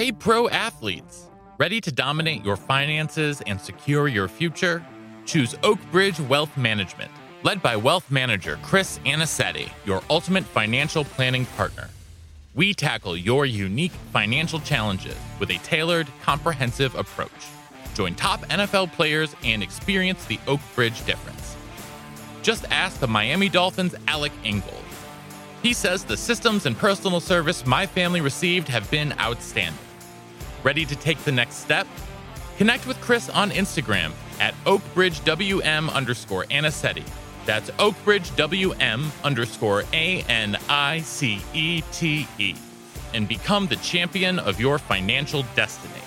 Hey, pro athletes, ready to dominate your finances and secure your future? Choose Oakbridge Wealth Management, led by wealth manager Chris Anicetti, your ultimate financial planning partner. We tackle your unique financial challenges with a tailored, comprehensive approach. Join top NFL players and experience the Oakbridge difference. Just ask the Miami Dolphins' Alec Ingold. He says the systems and personal service my family received have been outstanding. Ready to take the next step? Connect with Chris on Instagram at oakbridgewm underscore Anicetti. That's oakbridgewm underscore A N I C E T E. And become the champion of your financial destiny.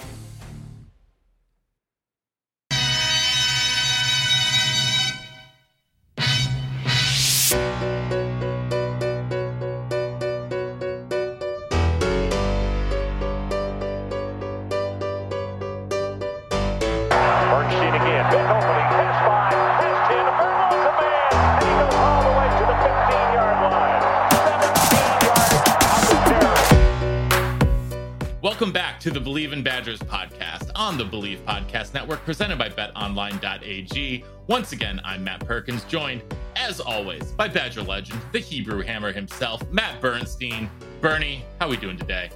On the Bleav Podcast Network, presented by betonline.ag. Once again, I'm Matt Perkins, joined, as always, by Badger legend, the Hebrew Hammer himself, Matt Bernstein. Bernie, how are we doing today?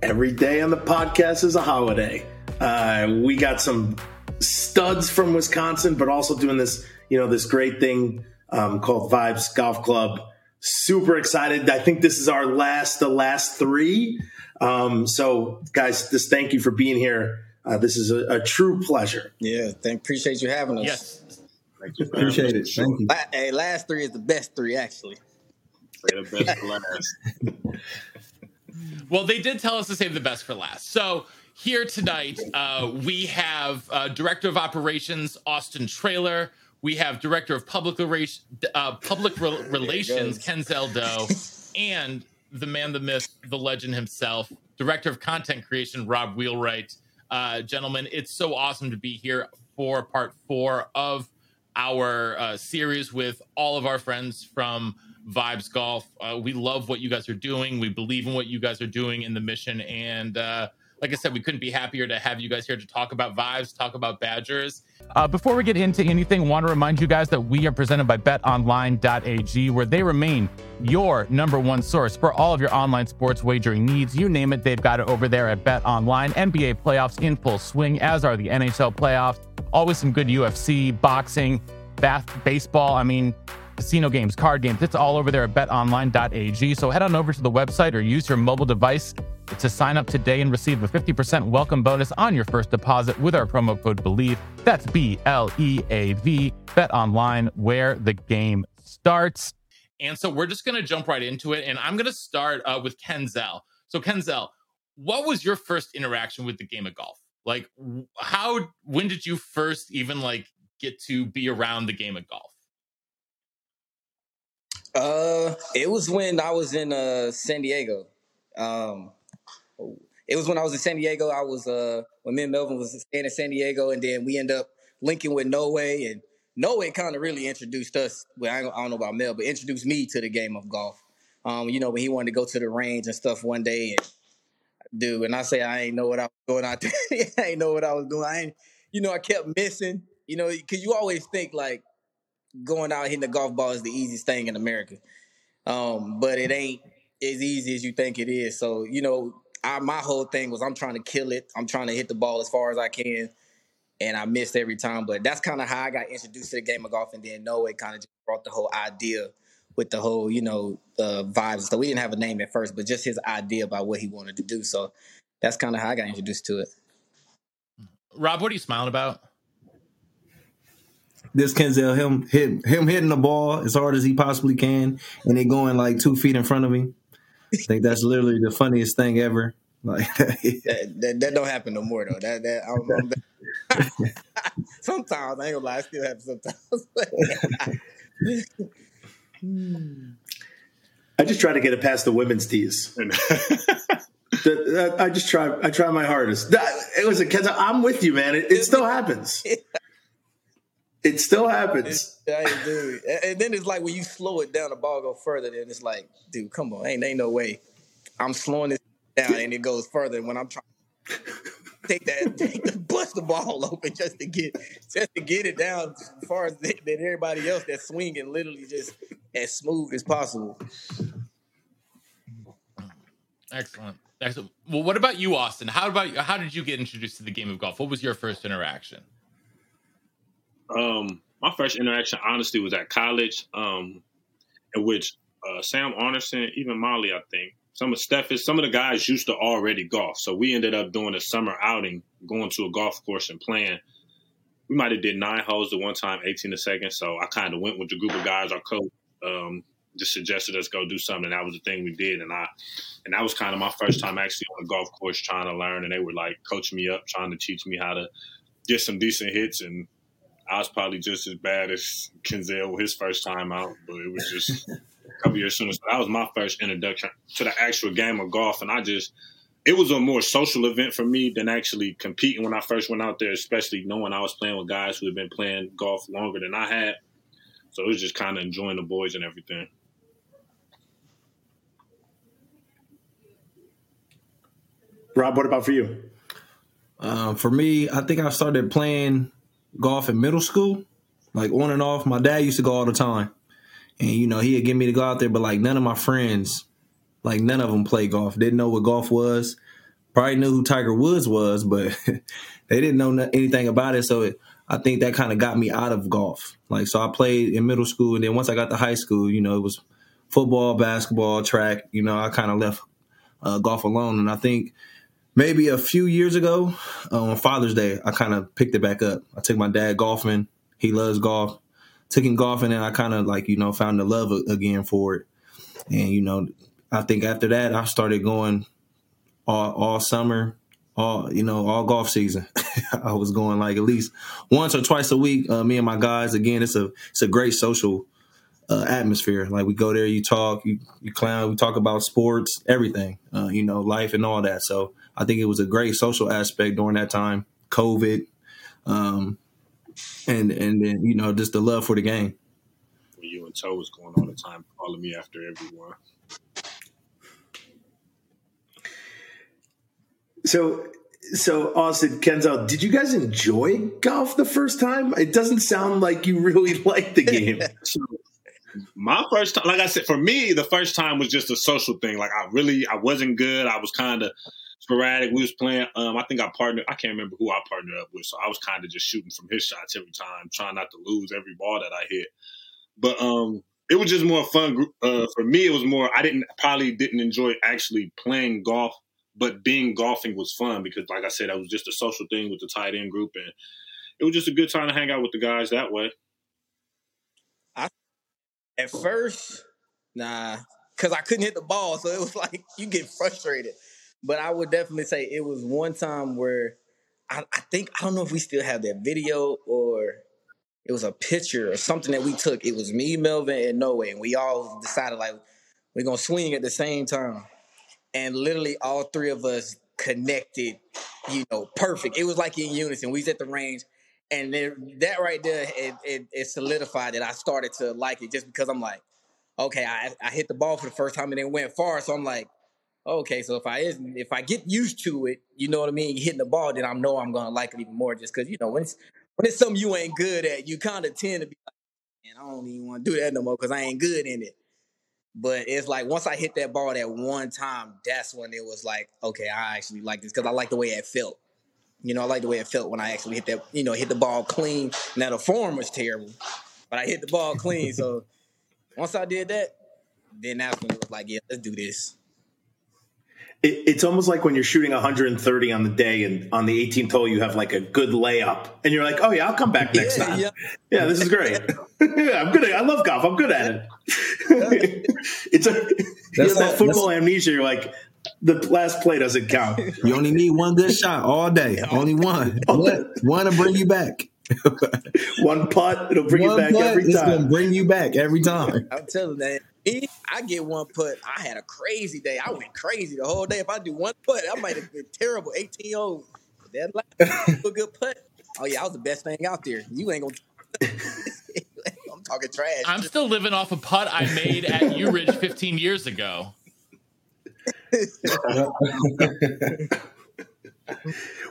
Every day on the podcast is a holiday. Uh, we got some studs from Wisconsin, but also doing this, you know, this great thing um, called Vibez Golf Club. Super excited. I think this is our last, the last three. Um, so, guys, just thank you for being here. Uh, this is a, a true pleasure. Yeah, thank, appreciate you having us. Yes. Appreciate it. Thank you. La- hey, last three is the best three, actually. the best for last. Well, they did tell us to save the best for last. So here tonight, uh, we have uh, Director of Operations Austin Traylor. We have Director of Public, Rela- uh, Public Rel- Relations goes. Kenzel Doe, and the man, the myth, the legend himself, Director of Content Creation Rob Wheelwright. Uh, gentlemen, it's so awesome to be here for part four of our uh, series with all of our friends from Vibez Golf. Uh, we love what you guys are doing. We believe in what you guys are doing in the mission. And uh, like I said, we couldn't be happier to have you guys here to talk about Vibez, talk about Badgers. Uh, before we get into anything, want to remind you guys that we are presented by betonline.ag, where they remain your number one source for all of your online sports wagering needs. You name it, they've got it over there at BetOnline. NBA playoffs in full swing, as are the NHL playoffs. Always some good UFC, boxing, bath, baseball. I mean, casino games, card games. It's all over there at betonline.ag. So head on over to the website or use your mobile device to sign up today and receive a 50% welcome bonus on your first deposit with our promo code BLEAV. That's B L E A V. Bet online where the game starts. And so we're just going to jump right into it. And I'm going to start uh, with Kenzel. So, Kenzel, what was your first interaction with the game of golf? Like, how, when did you first even like get to be around the game of golf? Uh, it was when I was in uh San Diego. Um, it was when I was in San Diego. I was uh when me and Melvin was staying in San Diego, and then we end up linking with No Way, and No Way kind of really introduced us. Well, I don't, I don't know about Mel, but introduced me to the game of golf. Um, you know when he wanted to go to the range and stuff one day, and dude, and I say I ain't know what I was doing out there. I ain't know what I was doing. I ain't, you know, I kept missing. You know, because you always think like going out hitting the golf ball is the easiest thing in America. Um, but it ain't as easy as you think it is. So, you know, I, my whole thing was I'm trying to kill it. I'm trying to hit the ball as far as I can. And I missed every time. But that's kind of how I got introduced to the game of golf. And then no, Noah kind of just brought the whole idea with the whole, you know, the vibes. So we didn't have a name at first, but just his idea about what he wanted to do. So that's kind of how I got introduced to it. Rob, what are you smiling about? This Kenzel, him hit him hitting the ball as hard as he possibly can, and it going like two feet in front of me. I think that's literally the funniest thing ever. Like That, that, that don't happen no more though. That that I don't know. sometimes I ain't gonna lie, it still happens sometimes. I just try to get it past the women's tees. I just try. I try my hardest. That, it was a Kenzo. I'm with you, man. It, it still happens. It still happens. Hey, dude. And- And then it's like when you slow it down, the ball go further. Then it's like, dude, come on, ain't ain't no way. I'm slowing this down and it goes further when I'm trying to take that take the bust the ball open just to get just to get it down as far as than everybody else that's swinging literally just as smooth as possible. Excellent. Excellent. Well, what about you, Austin? How about how did you get introduced to the game of golf? What was your first interaction? Um, my first interaction, honestly, was at college, um, in which uh, Sam Arneson, even Molly, I think, some of Steph, some of the guys used to already golf. So we ended up doing a summer outing, going to a golf course and playing. We might have did nine holes at one time, 18 a second. So I kind of went with the group of guys. Our coach um, just suggested us go do something. That was the thing we did, and I, and that was kind of my first time actually on a golf course trying to learn. And they were like coaching me up, trying to teach me how to get some decent hits and I was probably just as bad as Kenzel his first time out, but it was just a couple years sooner. So that was my first introduction to the actual game of golf, and I just it was a more social event for me than actually competing when I first went out there, especially knowing I was playing with guys who had been playing golf longer than I had. So it was just kind of enjoying the boys and everything. Rob, what about for you? Um, for me, I think I started playing golf in middle school, like on and off. My dad used to go all the time, and you know he'd get me to go out there, but like none of my friends, like none of them play golf. Didn't know what golf was. Probably knew who Tiger Woods was, but they didn't know anything about it. So it, I think that kind of got me out of golf. Like so, I played in middle school, and then once I got to high school, you know, it was football, basketball, track. You know, I kind of left uh, golf alone, and I think maybe a few years ago uh, on Father's Day, I kind of picked it back up. I took my dad golfing. He loves golf. Took him golfing, and I kind of like you know found the love again for it. And you know, I think after that, I started going all all summer, all you know, all golf season. I was going like at least once or twice a week. Uh, me and my guys. Again, it's a it's a great social uh, atmosphere. Like we go there, you talk, you you clown, we talk about sports, everything, uh, you know, life and all that. So I think it was a great social aspect during that time, COVID, um, and and then you know just the love for the game. When you and Toe was going all the time, calling me after everyone. So, so Austin Kenzel, did you guys enjoy golf the first time? It doesn't sound like you really liked the game. so, my first time, like I said, for me, the first time was just a social thing. Like I really, I wasn't good. I was kind of sporadic. We was playing. Um, I think I partnered. I can't remember who I partnered up with. So I was kind of just shooting from his shots every time, trying not to lose every ball that I hit. But um, it was just more fun. Uh, for me, it was more. I didn't probably didn't enjoy actually playing golf, but being golfing was fun because, like I said, I was just a social thing with the tight end group, and it was just a good time to hang out with the guys that way. I at first, nah, because I couldn't hit the ball, so it was like you get frustrated. But I would definitely say it was one time where I, I think I don't know if we still have that video or it was a picture or something that we took. It was me, Melvin, and Noe, and we all decided like we're gonna swing at the same time. And literally all three of us connected, you know, perfect. It was like in unison. We was at the range. And then that right there, it, it, it solidified that I started to like it just because I'm like, okay, I, I hit the ball for the first time and it went far. So I'm like, okay, so if I isn't, if I get used to it, you know what I mean, hitting the ball, then I know I'm gonna like it even more. Just because you know when it's when it's something you ain't good at, you kind of tend to be like, man, I don't even want to do that no more because I ain't good in it. But it's like once I hit that ball that one time, that's when it was like, okay, I actually like this because I like the way it felt. You know, I like the way it felt when I actually hit that, you know, hit the ball clean. Now the form was terrible, but I hit the ball clean. so once I did that, then that's when it was like, yeah, let's do this it, it's almost like when you're shooting 130 on the day and on the 18th hole you have like a good layup and you're like oh yeah i'll come back next yeah, time. yeah. yeah. this is great. Yeah i'm good at, i love golf. I'm good at it. It's a you have that football amnesia you're like the last play doesn't count. You only need one good shot all day. Only one. One to bring you back. One putt it'll bring one you back putt, every time it's gonna bring you back every time. I'm telling you that me, I get one putt. I had a crazy day. I went crazy the whole day. If I do one putt, I might have been terrible. 18 old. That last a good putt. Oh yeah, I was the best thing out there. You ain't gonna. I'm talking trash. I'm still living off a putt I made at U Ridge 15 years ago.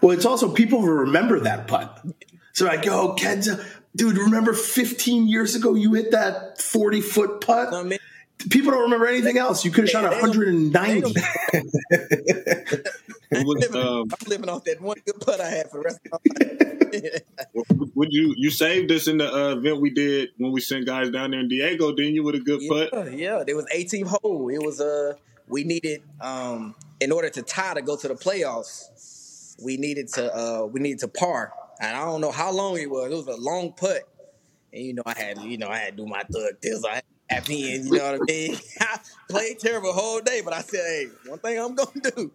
Well, it's also people will remember that putt. So like, yo, Kenza, dude, remember 15 years ago you hit that 40 foot putt? I mean, People don't remember anything else. You could have shot They don't- 190. Was, living, um, I'm living off that one good putt I had for the rest of my life. would you you saved us in the uh, event we did when we sent guys down there in Diego? Didn't you with a good putt? yeah, yeah, there was 18 hole. It was uh we needed um in order to tie to go to the playoffs, we needed to uh we needed to par. And I don't know how long it was. It was a long putt. And you know, I had you know, I had to do my thug this. I had tap in, you know what I mean? I played terrible whole day, but I said, hey, one thing I'm gonna do,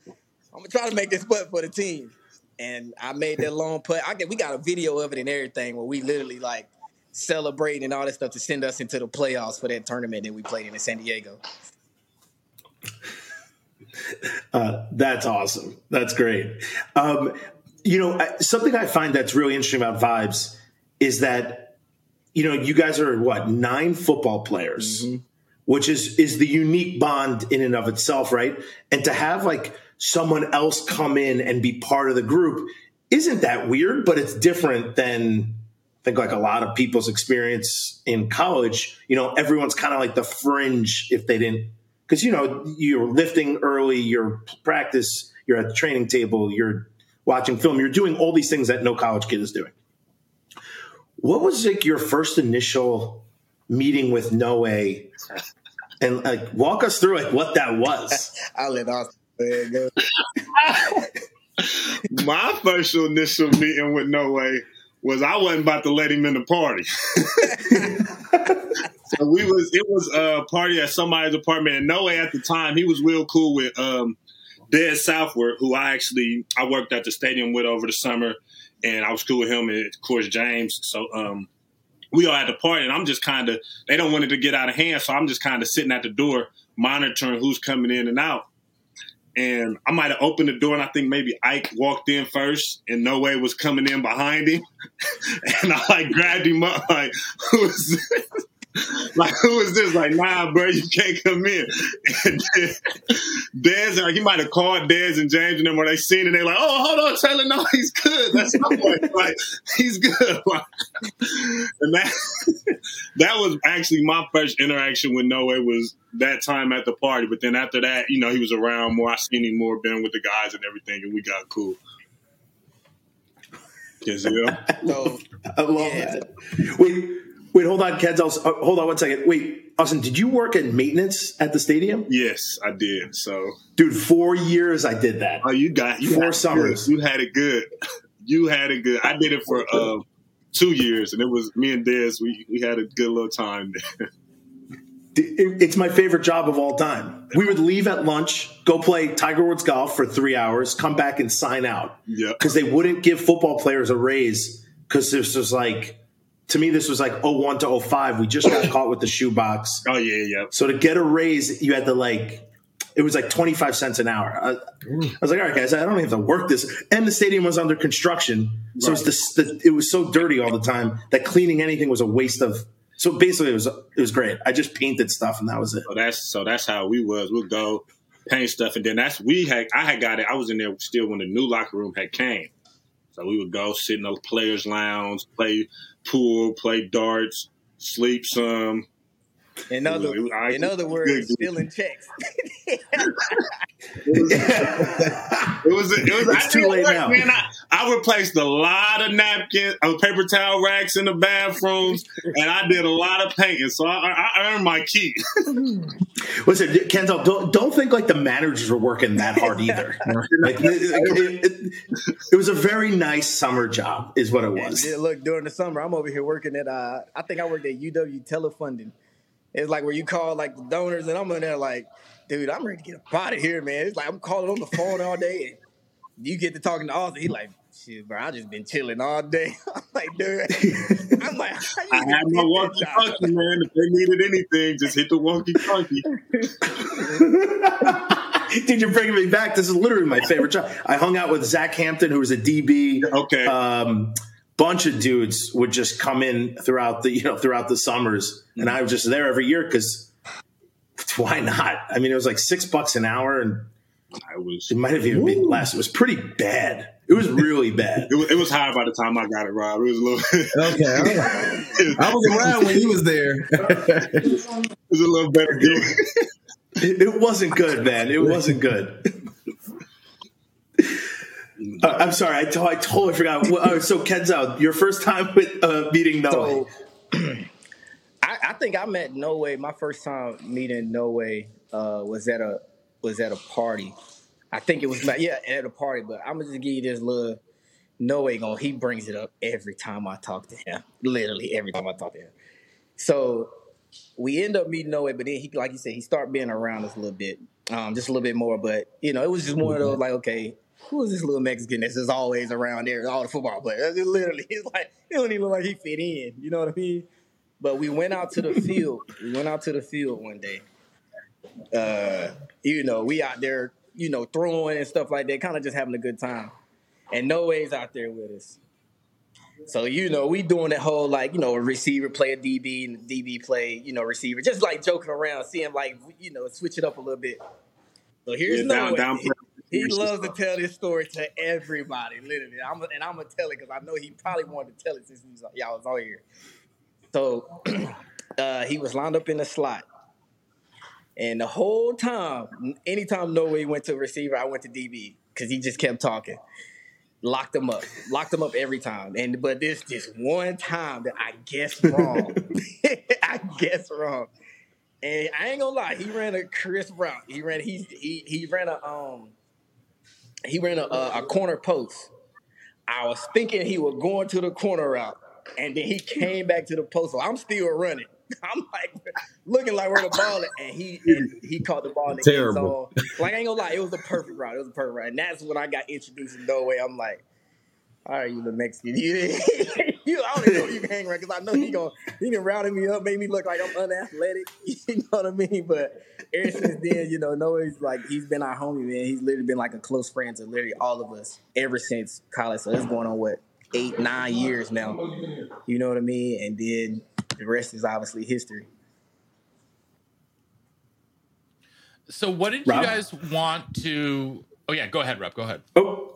I'm gonna try to make this putt for the team. And I made that long putt. I get we got a video of it and everything where we literally like celebrating and all that stuff to send us into the playoffs for that tournament that we played in in San Diego. Uh, that's awesome. That's great. Um, you know, something I find that's really interesting about Vibez is that, you know, you guys are what nine football players, mm-hmm. which is is the unique bond in and of itself, right? And to have like someone else come in and be part of the group isn't that weird, but it's different than I think like a lot of people's experience in college. You know, everyone's kind of like the fringe if they didn't because you know you're lifting early, you're practice, you're at the training table, you're watching film, you're doing all these things that no college kid is doing. What was like your first initial meeting with Noe, and like walk us through like what that was? I'll let Austin go ahead and go. My first initial meeting with No Way was I wasn't about to let him in the party. so we was it was a party at somebody's apartment, and No Way at the time he was real cool with um, Dez Southward, who I actually I worked at the stadium with over the summer, and I was cool with him and of course James. So um, we all at the party, and I'm just kind of they don't want it to get out of hand, so I'm just kind of sitting at the door monitoring who's coming in and out and I might have opened the door, and I think maybe Ike walked in first, and No Way was coming in behind him, and I like grabbed him up, like, "Who is? like, who is this? Like, nah, bro, you can't come in." And then Dez, like, he might have called Dez and James, and then when they seen it, they're like, "Oh, hold on, Taylor, no, he's good. That's No Way. Like, he's good." Like, and that that was actually my first interaction with No Way was that time at the party. But then after that, you know, he was around more. I seen him more, been with the guys and everything, and we got cool. Kizil. So I love Yeah. that. Wait, wait, hold on, Keds. I'll, uh, hold on one second. Wait, Austin, did you work in maintenance at the stadium? yes, I did. So, Dude, four years I did that. oh, you got you Four summers. You had it good. You had it good. I did it for uh, two years, and it was me and Dez. We we had a good little time It's my favorite job of all time. We would leave at lunch, go play Tiger Woods golf for three hours, come back and sign out Yep. because they wouldn't give football players a raise because this was like, to me, this was like 01 to 05. We just got caught with the shoebox. Oh yeah, yeah. So to get a raise, you had to like, it was like 25 cents an hour. I, I was like, all right, guys, I don't even have to work this. And the stadium was under construction. So it's the, the, it was so dirty all the time that cleaning anything was a waste of. So basically, it was it was great. I just painted stuff and that was it. So that's so that's how we was. We'd go paint stuff, and then that's we had. I had got it. I was in there still when the new locker room had came. So we would go sit in the players' lounge, play pool, play darts, sleep some. In other It was- I- in other words, good, good. stealing checks. It was. It was. It's I too late work, now. Man, I, I replaced a lot of napkins, uh, paper towel racks in the bathrooms, and I did a lot of painting. So I, I earned my keep. Listen, Kenzel, don't don't think like the managers were working that hard either. like, it, it- it- it was a very nice summer job, is what it was. Yeah, look, during the summer, I'm over here working at uh I think I worked at UW Telefunding. It's like where you call like the donors, and I'm in there like, dude, I'm ready to get up out of here, man. It's like I'm calling on the phone all day, and you get to talking to Austin. He like, shit, bro, I just been chilling all day. I'm like, dude, I'm like, how I even had my get walkie talkie, man. If they needed anything, just hit the walkie talkie. Dude, you're bringing me back. This is literally my favorite job. I hung out with Zach Hampton, who was a DB. Okay. Um, bunch of dudes would just come in throughout the you know throughout the summers, and I was just there every year because why not? I mean, it was like six bucks an hour, and I was. It might have even been less. It was pretty bad. It was really bad. It was, it was high by the time I got it, Rob. It was a little. Okay, I, I was around when you was there. it was a little better. It, it wasn't good, man. It wasn't good. Uh, I'm sorry. I, totally forgot. Well, uh, so Kenzo, your first time with uh, meeting Noah. So I, I think I met No Way. My first time meeting No Way uh, was at a was at a party. I think it was yeah at a party. But I'm gonna just give you this little No Way going. He brings it up every time I talk to him. Literally every time I talk to him. So we end up meeting No Way, but then he like you said he started being around us a little bit, um, just a little bit more. But you know it was just one of those like okay. Who is this little Mexican that's just always around there? All the football players. It's literally, it's like he don't even look like he fit in. You know what I mean? But we went out to the field. We went out to the field one day. Uh, you know, we out there, you know, throwing and stuff like that, kind of just having a good time. And No Way's out there with us. So, you know, we doing that whole like, you know, receiver play a DB and DB play, you know, receiver, just like joking around, seeing like, you know, switch it up a little bit. So here's Yeah, No down- Way. down- He, loves to tell this story to everybody, literally. I'm, and I'm gonna tell it because I know he probably wanted to tell it since he was, y'all was on here. So uh, he was lined up in the slot. And the whole time, anytime No Way went to receiver, I went to DB because he just kept talking. Locked him up. Locked him up every time. And but this just one time that I guess wrong. I guess wrong. And I ain't gonna lie, he ran a crisp route. He ran he he he ran a um he ran a, a, a corner post. I was thinking he was going to the corner route, and then he came back to the post. So I'm still running. I'm like looking like where the ball and he and he caught the ball in the Terrible. end zone. Like I ain't gonna lie, it was a perfect route. It was a perfect route, and that's when I got introduced to No Way. I'm like, all right, you the Mexican, you, you I don't even know if you can hang around because I know he gonna he done rounded me up, made me look like I'm unathletic. You know what I mean? But ever since then, you know, Noah's like he's been our homie, man. He's literally been like a close friend to literally all of us ever since college. So it's going on what eight, nine years now. You know what I mean? And then the rest is obviously history. So, what did Rob? you guys want to? Oh yeah, go ahead, Rob. Go ahead. Oh,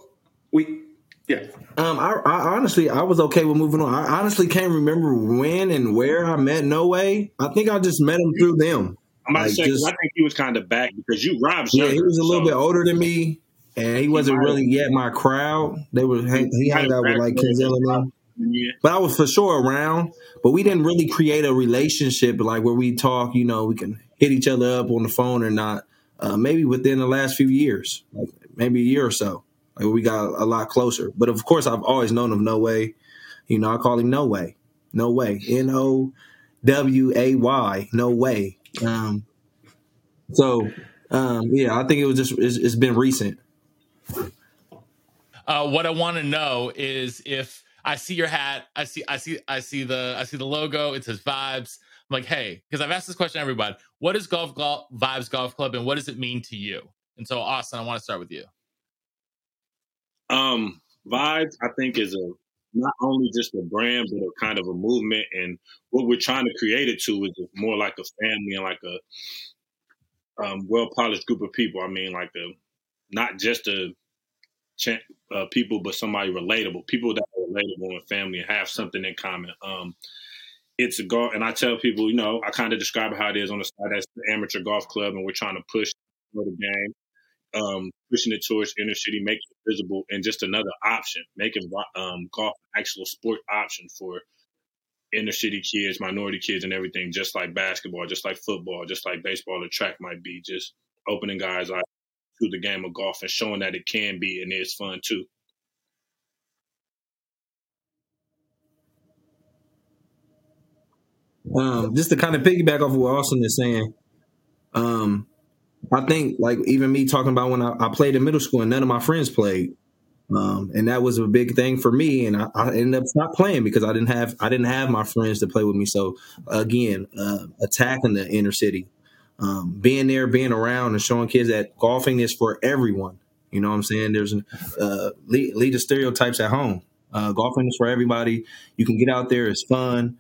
we, yeah. Um, I, I honestly, I was okay with moving on. I honestly can't remember when and where I met No Way. I think I just met him through them. I'm about Like, to say just- I think he was kind of back because you Rob's Yeah, he was a little so bit older than me, and he wasn't have- really yet my crowd. They were he might hung out with like Kenzel and. Yeah. But I was for sure around. But we didn't really create a relationship like where we talk. You know, we can hit each other up on the phone or not. Uh, maybe within the last few years, like maybe a year or so, we got a lot closer. But of course, I've always known of No Way. You know, I call him No Way, No Way, N O W A Y, No Way. Um, so um, yeah, I think it was just it's, it's been recent. Uh, what I want to know is if I see your hat, I see, I see, I see the, I see the logo. It says Vibez. I'm like, hey, because I've asked this question to everybody. What is Golf Golf Vibez Golf Club, and what does it mean to you? And so, Austin, I want to start with you. Um, Vibez, I think, is a not only just a brand, but a kind of a movement. And what we're trying to create it to is more like a family and like a um, well polished group of people. I mean, like a not just a uh, people, but somebody relatable, people that are relatable and family and have something in common. Um, it's a golf, and I tell people, you know, I kind of describe how it is on the side as the amateur golf club, and we're trying to push the game um, pushing it towards inner city, making it visible, and just another option, making um, golf an actual sport option for inner city kids, minority kids, and everything. Just like basketball, just like football, just like baseball the track might be, just opening guys' eyes to the game of golf and showing that it can be and it's fun too. Um, just to kind of piggyback off of what Austin is saying, um, I think like even me talking about when I, I played in middle school and none of my friends played, um, and that was a big thing for me. And I, I ended up not playing because I didn't have I didn't have my friends to play with me. So again, uh, attacking the inner city, um, being there, being around, and showing kids that golfing is for everyone. You know what I'm saying? There's uh, lead, lead the stereotypes at home. Uh, golfing is for everybody. You can get out there. It's fun.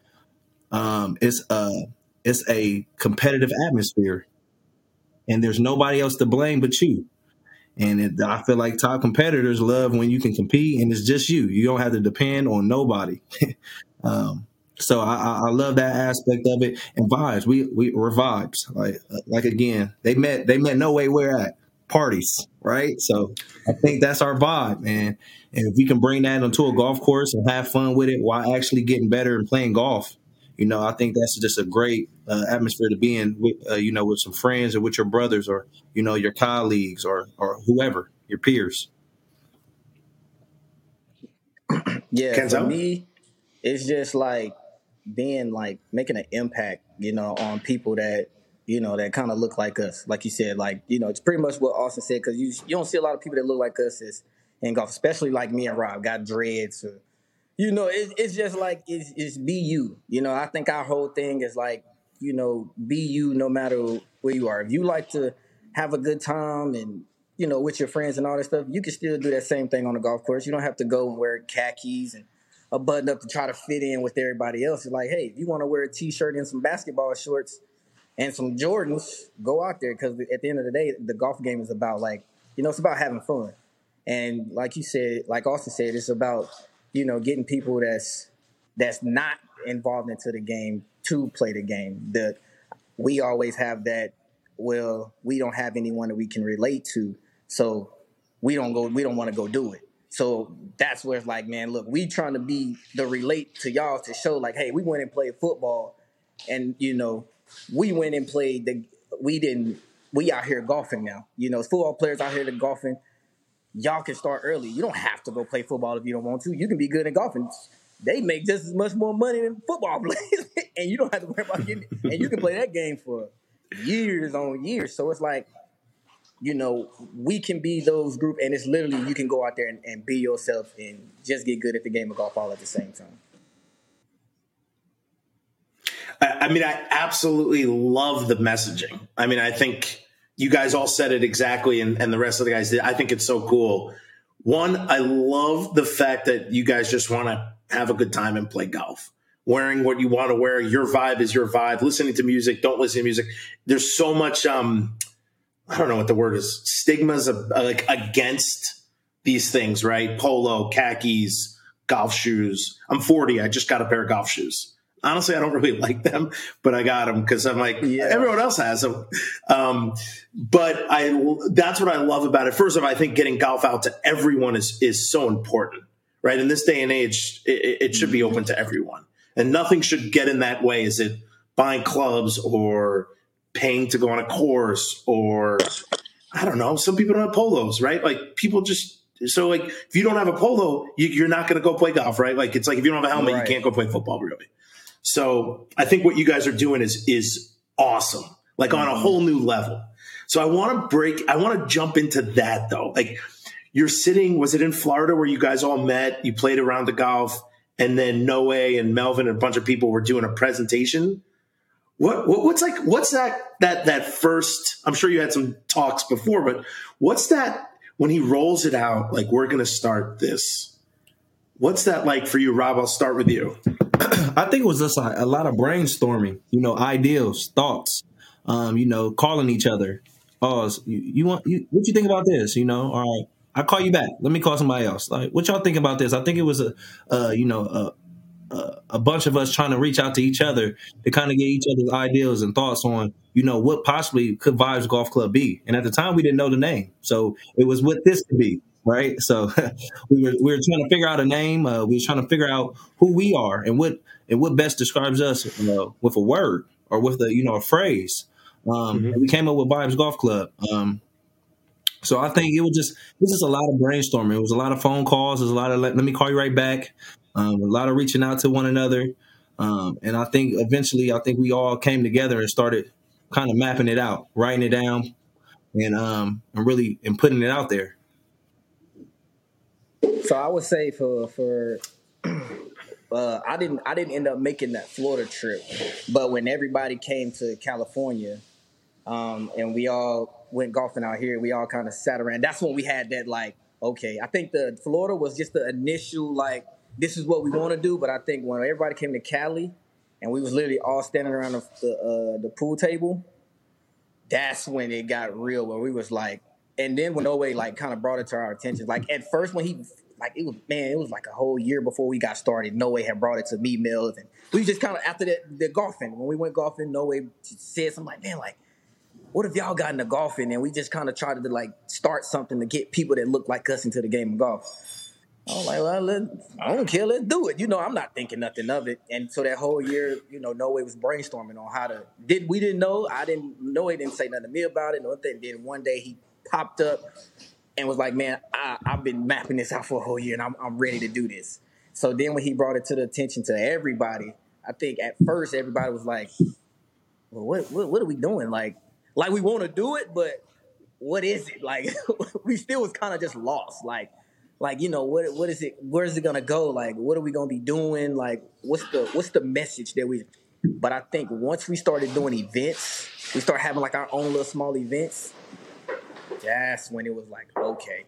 Um, it's a it's a competitive atmosphere, and there's nobody else to blame but you. And it, I feel like top competitors love when you can compete and it's just you. You don't have to depend on nobody. um, so I, I love that aspect of it. And vibes, we we were vibes. Like like again, they met they met no way we're at parties, right? So I think that's our vibe, man. And if we can bring that onto a golf course and have fun with it while actually getting better and playing golf, you know, I think that's just a great uh, atmosphere to be in, with, uh, you know, with some friends or with your brothers or you know your colleagues or or whoever your peers. Yeah, Kenzo? for me, it's just like being like making an impact, you know, on people that you know that kind of look like us. Like you said, like you know, it's pretty much what Austin said because you you don't see a lot of people that look like us as in golf, especially like me and Rob got dreads. Or, you know, it, it's just like it's, it's be you. You know, I think our whole thing is like you know, be you no matter where you are. If you like to have a good time and you know with your friends and all that stuff, you can still do that same thing on the golf course. You don't have to go and wear khakis and a button up to try to fit in with everybody else. It's like, hey, if you want to wear a t-shirt and some basketball shorts and some Jordans, go out there because at the end of the day, the golf game is about like, you know, it's about having fun. And like you said, like Austin said, it's about you know getting people that's that's not involved into the game to play the game. The we always have that. Well, we don't have anyone that we can relate to, so we don't go. We don't want to go do it. So that's where it's like, man, look, we trying to be the relate to y'all to show like, hey, we went and played football, and you know, we went and played the. We didn't. We out here golfing now. You know, football players out here to golfing. Y'all can start early. You don't have to go play football if you don't want to. You can be good at golfing. They make just as much more money than football players, and you don't have to worry about getting. And you can play that game for years on years. So it's like you know, we can be those group, and it's literally you can go out there and, and be yourself and just get good at the game of golf all at the same time. I, I mean, I absolutely love the messaging. I mean, I think you guys all said it exactly, and, and the rest of the guys did. I think it's so cool. One, I love the fact that you guys just want to have a good time and play golf. Wearing what you want to wear, your vibe is your vibe. Listening to music, don't listen to music. There's so much, um, I don't know what the word is, stigmas of, uh, like against these things, right? Polo, khakis, golf shoes. I'm 40. I just got a pair of golf shoes. Honestly, I don't really like them, but I got them because I'm like Yeah. everyone else has them. Um, but I that's what I love about it. First of all, I think getting golf out to everyone is is so important, right? In this day and age, it, it should be open to everyone, and nothing should get in that way. Is it buying clubs or paying to go on a course or I don't know. Some people don't have polos, right? Like people just so like if you don't have a polo, you, you're not going to go play golf, right? Like it's like if you don't have a helmet, Right. you can't go play football, really. So I think what you guys are doing is is awesome, like on a mm-hmm. whole new level. So I want to break. I want to jump into that though. Like you're sitting. Was it in Florida where you guys all met? You played around the golf, and then Noe and Melvin and a bunch of people were doing a presentation. What, what what's like? What's that that that first? I'm sure you had some talks before, but what's that when he rolls it out? Like we're going to start this. What's that like for you, Rob? I'll start with you. I think it was just like a lot of brainstorming, you know, ideals, thoughts, um, you know, calling each other. Oh, you, you want you, what you think about this? You know, all right, I'll call you back. Let me call somebody else. Like, what y'all think about this? I think it was a, uh, you know, a, a, a bunch of us trying to reach out to each other to kind of get each other's ideas and thoughts on, you know, what possibly could Vibez Golf Club be. And at the time, we didn't know the name, so it was what this could be. Right, so we were we were trying to figure out a name. Uh, we were trying to figure out who we are and what and what best describes us uh, with a word or with a you know a phrase. Um, and we came up with Vibez Golf Club. Um, so I think it was just it was just a lot of brainstorming. It was a lot of phone calls. There's a lot of let, let me call you right back. Um, a lot of reaching out to one another. Um, and I think eventually, I think we all came together and started kind of mapping it out, writing it down, and um, and really and putting it out there. So I would say for for uh, I didn't I didn't end up making that Florida trip, but when everybody came to California, um, and we all went golfing out here, we all kind of sat around. That's when we had that like, okay, I think the Florida was just the initial like, this is what we want to do. But I think when everybody came to Cali, and we was literally all standing around the the, uh, the pool table, that's when it got real. Where we was like, and then when No Way like kind of brought it to our attention, like at first when he like it was man, it was like a whole year before we got started. No Way had brought it to me, Mills, and we just kind of after that the, the golfing when we went golfing, No Way said something like, man, like what if y'all got into golfing and we just kind of tried to like start something to get people that look like us into the game of golf? I was like, well, let, I don't care, let's do it. You know, I'm not thinking nothing of it. And so that whole year, you know, No Way was brainstorming on how to. Did we didn't know? I didn't. No Way didn't say nothing to me about it. No thing. Then one day he popped up and was like, man, I, I've been mapping this out for a whole year and I'm, I'm ready to do this. So then when he brought it to the attention to everybody, I think at first everybody was like, well, what what, what are we doing? Like, like we want to do it, but what is it? Like, we still was kind of just lost. Like, like you know what what is it? Where is it gonna go? Like, what are we gonna be doing? Like, what's the what's the message that we? But I think once we started doing events, we start having like our own little small events. That's when it was like, okay,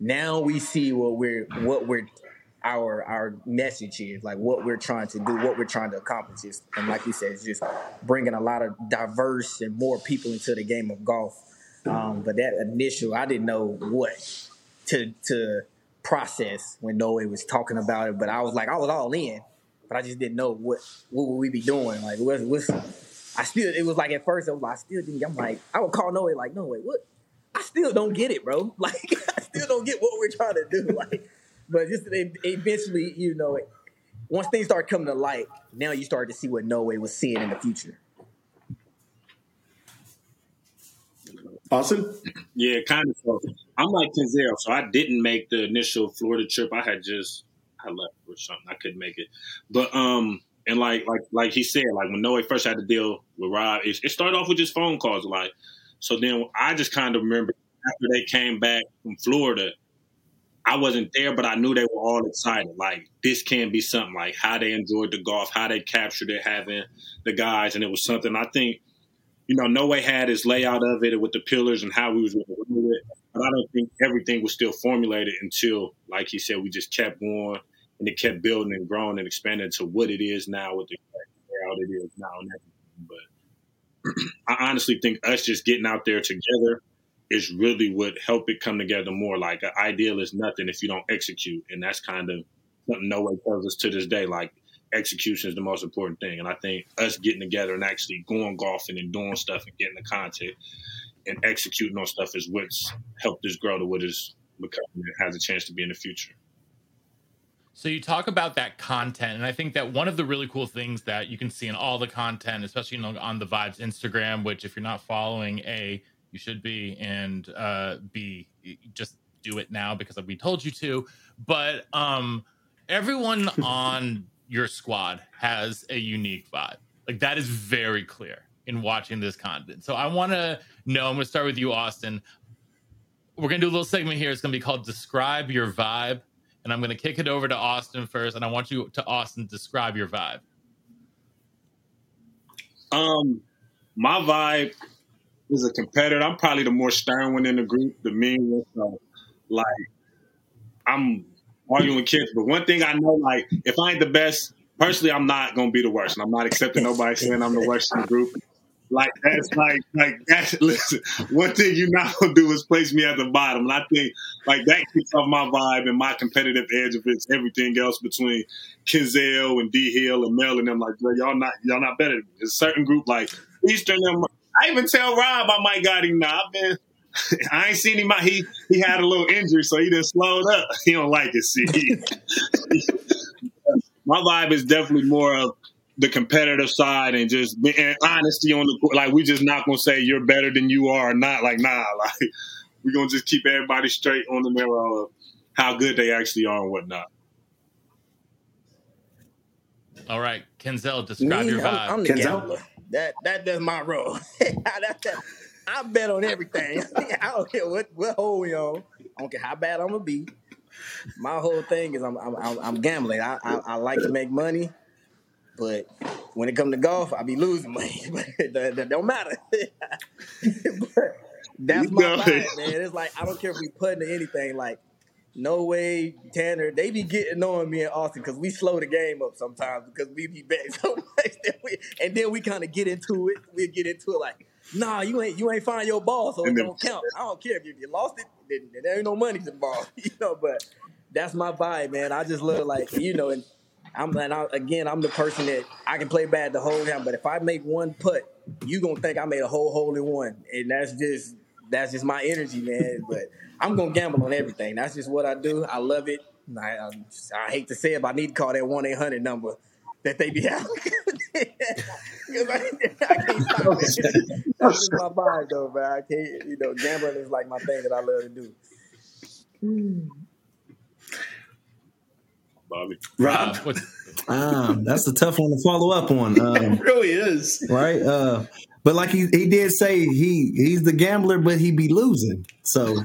now we see what we're what we're our our message is like what we're trying to do, what we're trying to accomplish is, and like you said, it's just bringing a lot of diverse and more people into the game of golf. Um, but that initial, I didn't know what to to process when No Way was talking about it. But I was like, I was all in, but I just didn't know what what would we be doing. Like, what's, what's I still it was like at first I was I still didn't. I'm like, I would call No Way like, No Way, what? I still don't get it, bro. Like, I still don't get what we're trying to do. Like, but just eventually, you know, once things start coming to light, now you start to see what No Way was seeing in the future. Austin? Yeah, kind of. So I'm like Kenzel, so I didn't make the initial Florida trip. I had just I left or something. I couldn't make it, but um, and like like like he said, like when Noe first had to deal with Rob, it, it started off with just phone calls. Like so, then I just kind of remember after they came back from Florida. I wasn't there, but I knew they were all excited. Like this can be something. Like how they enjoyed the golf, how they captured it, having the guys, and it was something. I think you know, No Way had his layout of it with the pillars and how we was going it. But I don't think everything was still formulated until, like he said, we just kept going and it kept building and growing and expanding to what it is now with the layout it is now and everything. I honestly think us just getting out there together is really what helped it come together more. Like an ideal is nothing if you don't execute, and that's kind of something No Way tells us to this day. Like execution is the most important thing. And I think us getting together and actually going golfing and doing stuff and getting the content and executing on stuff is what's helped us grow to what is becoming and has a chance to be in the future. So you talk about that content, and I think that one of the really cool things that you can see in all the content, especially you know, on the Vibez Instagram, which if you're not following, a you should be, and uh, b just do it now because we told you to. But um, everyone on your squad has a unique vibe. Like that is very clear in watching this content. So I want to know. I'm going to start with you, Austin. We're going to do a little segment here. It's going to be called "Describe Your Vibe," and I'm going to kick it over to Austin first. And I want you to Austin describe your vibe. Um, my vibe is a competitor. I'm probably the more stern one in the group, the mean one. So, like, I'm arguing kids. But one thing I know, like, if I ain't the best, personally, I'm not gonna be the worst, and I'm not accepting nobody saying I'm the worst in the group. Like that's like like that's listen. One thing you're not gonna do is place me at the bottom, and I think like that keeps off my vibe and my competitive edge if it's everything else between Kenzel and D Hill and Mel and them. Like y'all not y'all not better. Than me. There's a certain group like Eastern. Them, I even tell Rob I might got him now. I've been I ain't seen him. He he had a little injury, so he just slowed up. He don't like it. See, my vibe is definitely more of the competitive side and just and honesty on the like. We just not gonna say you're better than you are or not. Like nah, like we're gonna just keep everybody straight on the mirror of how good they actually are and whatnot. All right, Kenzel, describe Me, your vibe. I'm, I'm the Kenzel? gambler. That that that's my role. That- that- I bet on everything. I don't care what what hole we on. I don't care how bad I'm gonna be. My whole thing is I'm I'm, I'm, I'm gambling. I, I I like to make money, but when it comes to golf, I be losing money. But that, that don't matter. but that's my vibe, man. It's like I don't care if we put into anything. Like no way, Tanner. They be getting on me and Austin because we slow the game up sometimes because we be betting so much that we, and then we kind of get into it. We get into it like, nah, you ain't you ain't find your ball, so it don't count. I don't care if you, you lost it, then, there ain't no money involved, you know. But that's my vibe, man. I just love like you know, and I'm and I, again, I'm the person that I can play bad the whole time, but if I make one putt, you gonna think I made a whole hole in one, and that's just that's just my energy, man. But I'm gonna gamble on everything. That's just what I do. I love it. I, I, I hate to say it, but I need to call that one eight hundred number that they be. 'Cause I, I can't stop it. That's just my vibe, though, man. I can't, you know, gambling is like my thing that I love to do. Hmm. Bobby. Rob, What's, Um, that's a tough one to follow up on. Um, it really is. right? Uh, but like he, he did say, he he's the gambler, but he be losing. So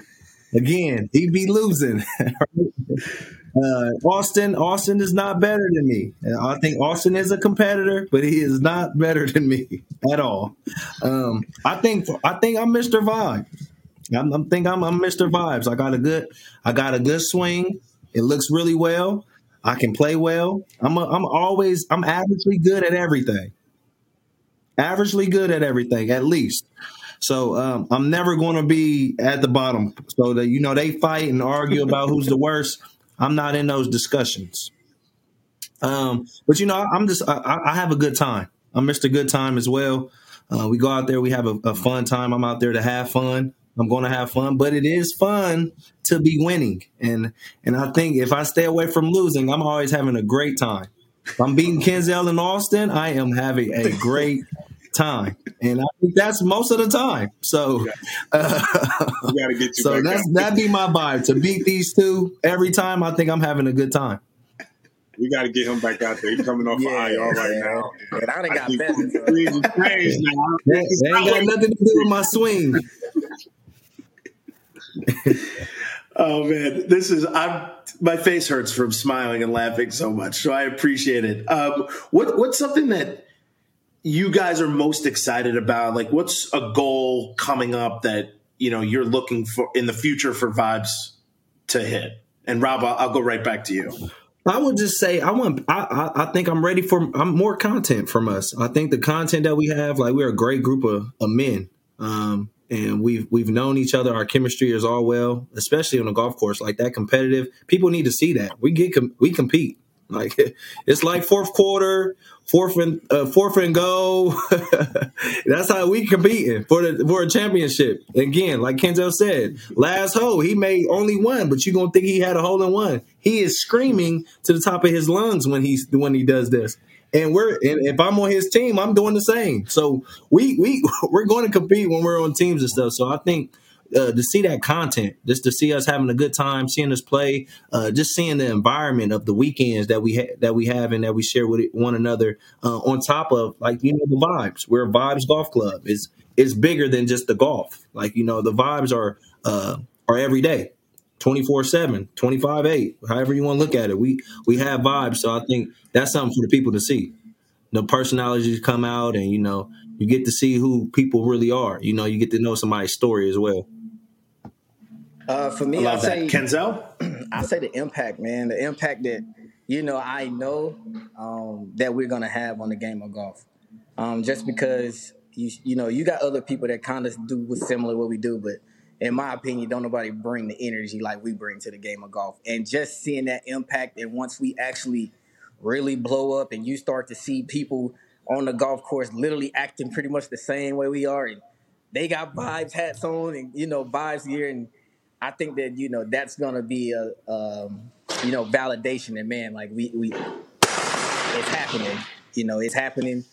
again, he be losing. uh, Austin, Austin is not better than me. And I think Austin is a competitor, but he is not better than me at all. Um, I think I think I'm Mr. Vibes. I'm, I'm think I'm, I'm Mr. Vibes. I got a good I got a good swing. It looks really well. I can play well. I'm a, I'm always I'm averagely good at everything averagely good at everything, at least. So um, I'm never going to be at the bottom. So that you know they fight and argue about who's the worst. I'm not in those discussions. Um, but you know, I'm just I, I have a good time. I'm Mr. Good Time as well. Uh, we go out there, we have a, a fun time. I'm out there to have fun. I'm going to have fun, but it is fun to be winning, and and I think if I stay away from losing, I'm always having a great time. If I'm beating Kenzel in Austin, I am having a great time, and I think that's most of the time. So, uh, got to get you so back that's that'd be my vibe to beat these two every time. I think I'm having a good time. We got to get him back out there. He's coming off Yeah, of IR right man. now. And I done got better. so- things now. That, that ain't got nothing to do with my swing. Oh man, this is I'm my face hurts from smiling and laughing so much. So I appreciate it. Um, what what's something that you guys are most excited about? Like, what's a goal coming up that you know you're looking for in the future for Vibez to hit? And Rob, I'll, I'll go right back to you. I would just say I want. I, I I think I'm ready for. I'm more content from us. I think the content that we have, like we're a great group of, of men, um, and we've we've known each other. Our chemistry is all well, especially on the golf course. Like that competitive, people need to see that we get com- we compete. Like it's like fourth quarter, fourth and uh, fourth and go. That's how we competing for the for a championship. Again, like Kenzel said, last hole he made only one, but you gonna think he had a hole in one. He is screaming to the top of his lungs when he's when he does this. And we're and if I'm on his team, I'm doing the same. So we we we're going to compete when we're on teams and stuff. So I think uh, to see that content, just to see us having a good time, seeing us play, uh, just seeing the environment of the weekends that we ha- that we have and that we share with one another. Uh, on top of like you know the vibes, we're a Vibez Golf Club. is is bigger than just the golf. Like you know the vibes are uh, are every day. 24 7 25 8 however you want to look at it we we have vibes so i think that's something for the people to see the personalities come out and you know you get to see who people really are you know you get to know somebody's story as well Uh, for me, I love that. say Kenzel, I say the impact, man. The impact that you know I know um, that we're gonna have on the game of golf. Um, just because you you know you got other people that kind of do what's similar what we do, but in my opinion, don't nobody bring the energy like we bring to the game of golf. And just seeing that impact, and once we actually really blow up, and you start to see people on the golf course literally acting pretty much the same way we are, and they got Vibez hats on, and you know Vibez gear, and I think that you know that's gonna be a um, you know validation and man, like we we it's happening. You know, it's happening.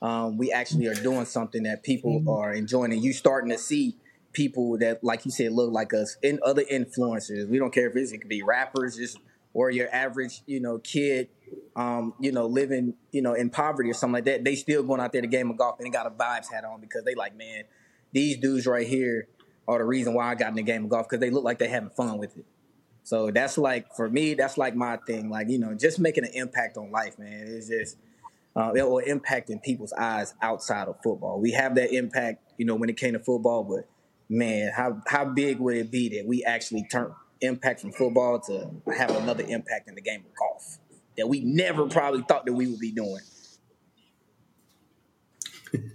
Um, we actually are doing something that people are enjoying, and you starting to see people that, like you said, look like us in other influencers. We don't care if it's, it could be rappers, just or your average you know kid, um, you know living you know in poverty or something like that. They still going out there to game of golf and they got a Vibez hat on because they like man, these dudes right here are the reason why I got in the game of golf because they look like they're having fun with it. So that's like for me, that's like my thing. Like you know, just making an impact on life, man. It's just uh, it will impact in people's eyes outside of football. We have that impact, you know, when it came to football, but man, how how big would it be that we actually turn impact from football to have another impact in the game of golf that we never probably thought that we would be doing.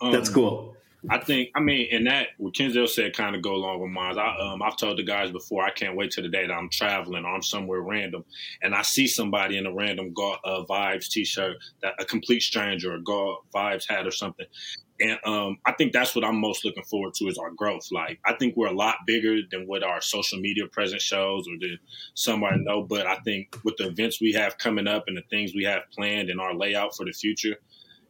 Um, that's cool. I think, I mean, and that what Kenzel said kind of go along with mine. I, um, I've told the guys before, I can't wait till the day that I'm traveling or I'm somewhere random and I see somebody in a random golf, uh, Vibez t-shirt, that a complete stranger, a golf Vibez hat or something. And um, I think that's what I'm most looking forward to is our growth. Like, I think we're a lot bigger than what our social media presence shows or than somebody know. But I think with the events we have coming up and the things we have planned and our layout for the future –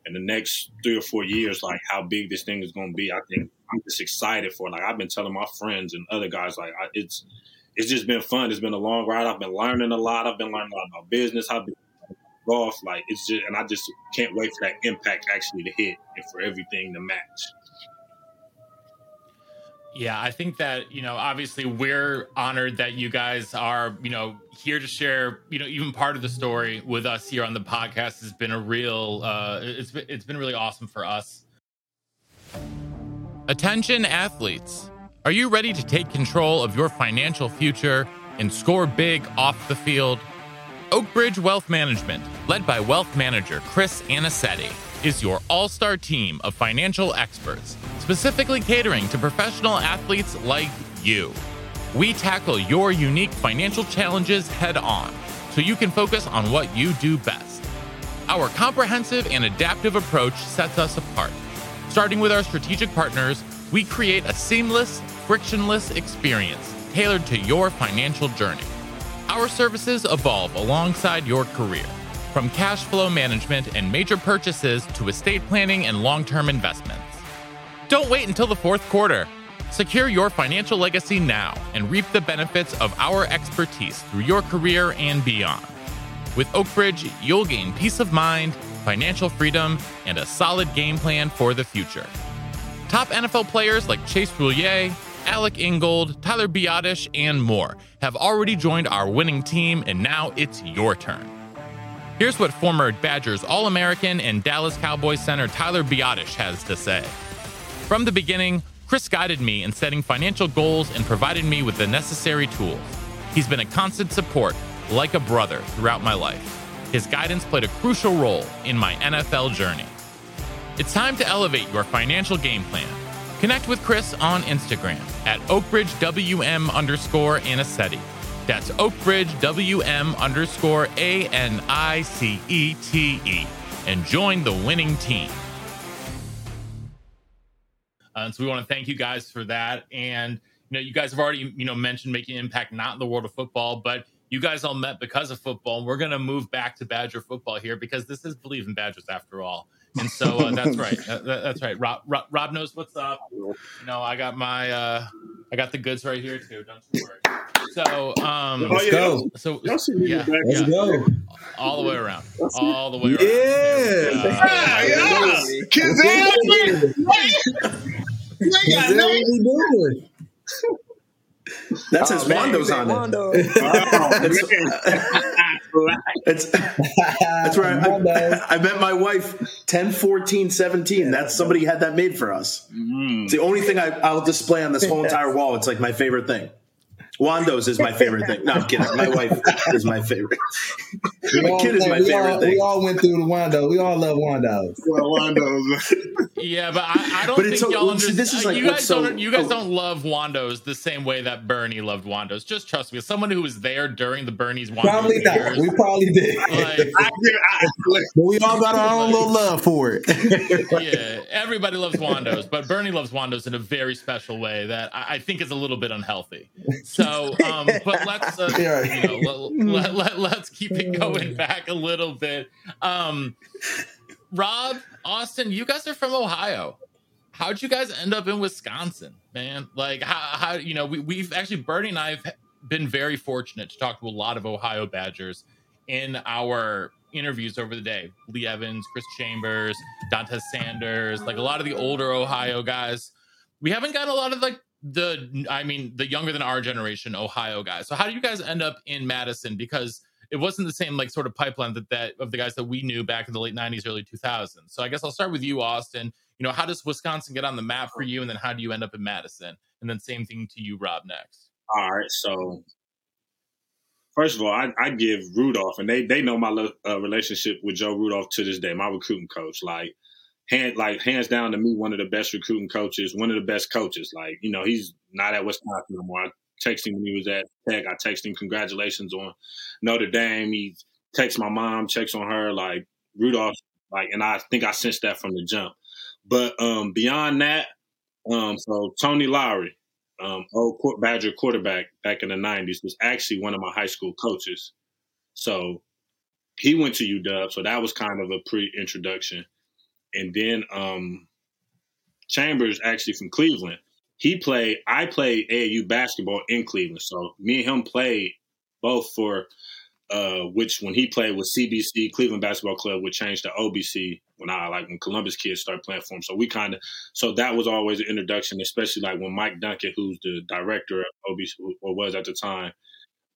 in the next three or four years, like how big this thing is going to be. I think I'm just excited for. It. Like I've been telling my friends and other guys, like I, it's it's just been fun. It's been a long ride. I've been learning a lot. I've been learning a lot about business. I've been golf. Like it's just, and I just can't wait for that impact actually to hit and for everything to match. Yeah, I think that, you know, obviously we're honored that you guys are, you know, here to share, you know, even part of the story with us here on the podcast has been a real uh it's been, it's been really awesome for us. Attention athletes. Are you ready to take control of your financial future and score big off the field? Oakbridge Wealth Management, led by wealth manager Chris Anicetti, is your all-star team of financial experts specifically catering to professional athletes like you. We tackle your unique financial challenges head on so you can focus on what you do best. Our comprehensive and adaptive approach sets us apart. Starting with our strategic partners, we create a seamless, frictionless experience tailored to your financial journey. Our services evolve alongside your career, from cash flow management and major purchases to estate planning and long term investments. Don't wait until the fourth quarter. Secure your financial legacy now and reap the benefits of our expertise through your career and beyond. With Oakbridge, you'll gain peace of mind, financial freedom, and a solid game plan for the future. Top NFL players like Chase Roullier, Alec Ingold, Tyler Biadasz, and more have already joined our winning team, and now it's your turn. Here's what former Badgers All American and Dallas Cowboys center Tyler Biadasz has to say. From the beginning, Chris guided me in setting financial goals and provided me with the necessary tools. He's been a constant support, like a brother, throughout my life. His guidance played a crucial role in my NFL journey. It's time to elevate your financial game plan. Connect with Chris on Instagram at OakbridgeWM underscore Anicetti. That's OakbridgeWM underscore A N I C E T E. And join the winning team. Uh, so we want to thank you guys for that. And you know, you guys have already you know mentioned making impact not in the world of football, but you guys all met because of football. We're going to move back to Badger football here because this is Bleav in Badgers after all. And so uh, that's right. That, that's right. Rob, Rob, Rob knows what's up. You know, I got my uh, I got the goods right here too. Don't you worry. So um, let's go. So yeah, let's yeah. go. All the way around. All the way around. Yeah. Yeah, yeah. Is that what we doing? That says Oh, Wando's on say it. Wando. Oh, it's, that's where I, I, met my wife 10, 14, 17. That's somebody had that made for us. Mm. It's the only thing I, I'll display on this whole entire wall. It's like my favorite thing. Wando's is my favorite thing. No, I'm kidding. My wife is my favorite. We My all, kid is my we favorite all, thing. we all went through the Wando. We all love Wandos. Yeah, but I, I don't But think it's so- y'all understand. this is like you guys so- don't. You guys oh. don't love Wandos the same way that Bernie loved Wandos. Just trust me. As someone who was there during the Bernie's Wandos Probably not. years, We probably did. like, but we all got our own little love for it. yeah, everybody loves Wandos, but Bernie loves Wandos in a very special way that I, I think is a little bit unhealthy. So, um, but let's uh, Yeah. you know, let, let, let, us keep it going back a little bit. Um, Rob, Austin, you guys are from Ohio. How'd you guys end up in Wisconsin, man? Like, how, how you know, we, we've actually, Bernie and I have been very fortunate to talk to a lot of Ohio Badgers in our interviews over the day. Lee Evans, Chris Chambers, Dante Sanders, like a lot of the older Ohio guys. We haven't gotten a lot of like the, I mean, the younger than our generation Ohio guys. So how do you guys end up in Madison? Because it wasn't the same like sort of pipeline that that of the guys that we knew back in the late 90s early 2000s so i guess i'll start with you austin you know how does wisconsin get on the map for you and then how do you end up in madison and then same thing to you rob next All right, so first of all, I, I give Rudolph, and they they know my uh, relationship with Joe Rudolph to this day, my recruiting coach. Like hand like hands down to me one of the best recruiting coaches, one of the best coaches. Like you know, he's not at Wisconsin no more. I texted him when he was at Tech. I texted him congratulations on Notre Dame. He texts my mom, checks on her. Like Rudolph, like, and I think I sensed that from the jump. But um, beyond that, um, so Tony Lowery, um, old Badger quarterback back in the '90s, was actually one of my high school coaches. So he went to UW, so that was kind of a pre-introduction. And then um, Chambers, actually from Cleveland, he played. I played AAU basketball in Cleveland, so me and him played both for uh, which when he played with CBC Cleveland Basketball Club would change to OBC when I like when Columbus kids started playing for him. So we kind of so that was always an introduction, especially like when Mike Duncan, who's the director of OBC or was at the time,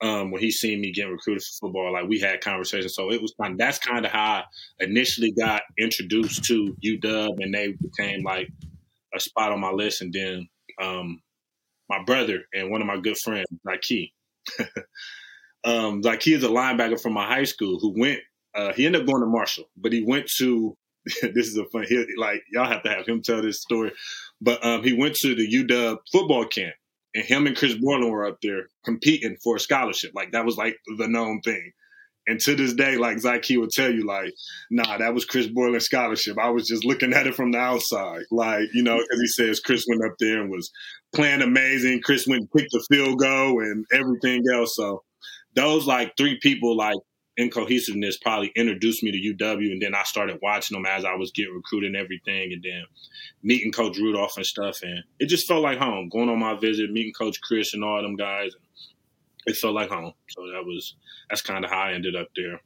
um, when he seen me getting recruited for football, like we had conversations. So it was kind of, that's kind of how I initially got introduced to UW, and they became like a spot on my list. And then um, my brother and one of my good friends, he. um, he is a linebacker from my high school who went. Uh, he ended up going to Marshall, but he went to. this is a fun. Like y'all have to have him tell this story, but um, he went to the UW football camp, and him and Chris Borland were up there competing for a scholarship. Like that was like the known thing. And to this day, like Zaki would tell you, like, nah, that was Chris Borland's scholarship. I was just looking at it from the outside, like, you know, because he says Chris went up there and was playing amazing. Chris went and picked the field goal and everything else. So those like three people like in cohesiveness probably introduced me to UW, and then I started watching them as I was getting recruited and everything, and then meeting Coach Rudolph and stuff, and it just felt like home. Going on my visit, meeting Coach Chris and all them guys, it felt like home. So that was that's kind of how I ended up there.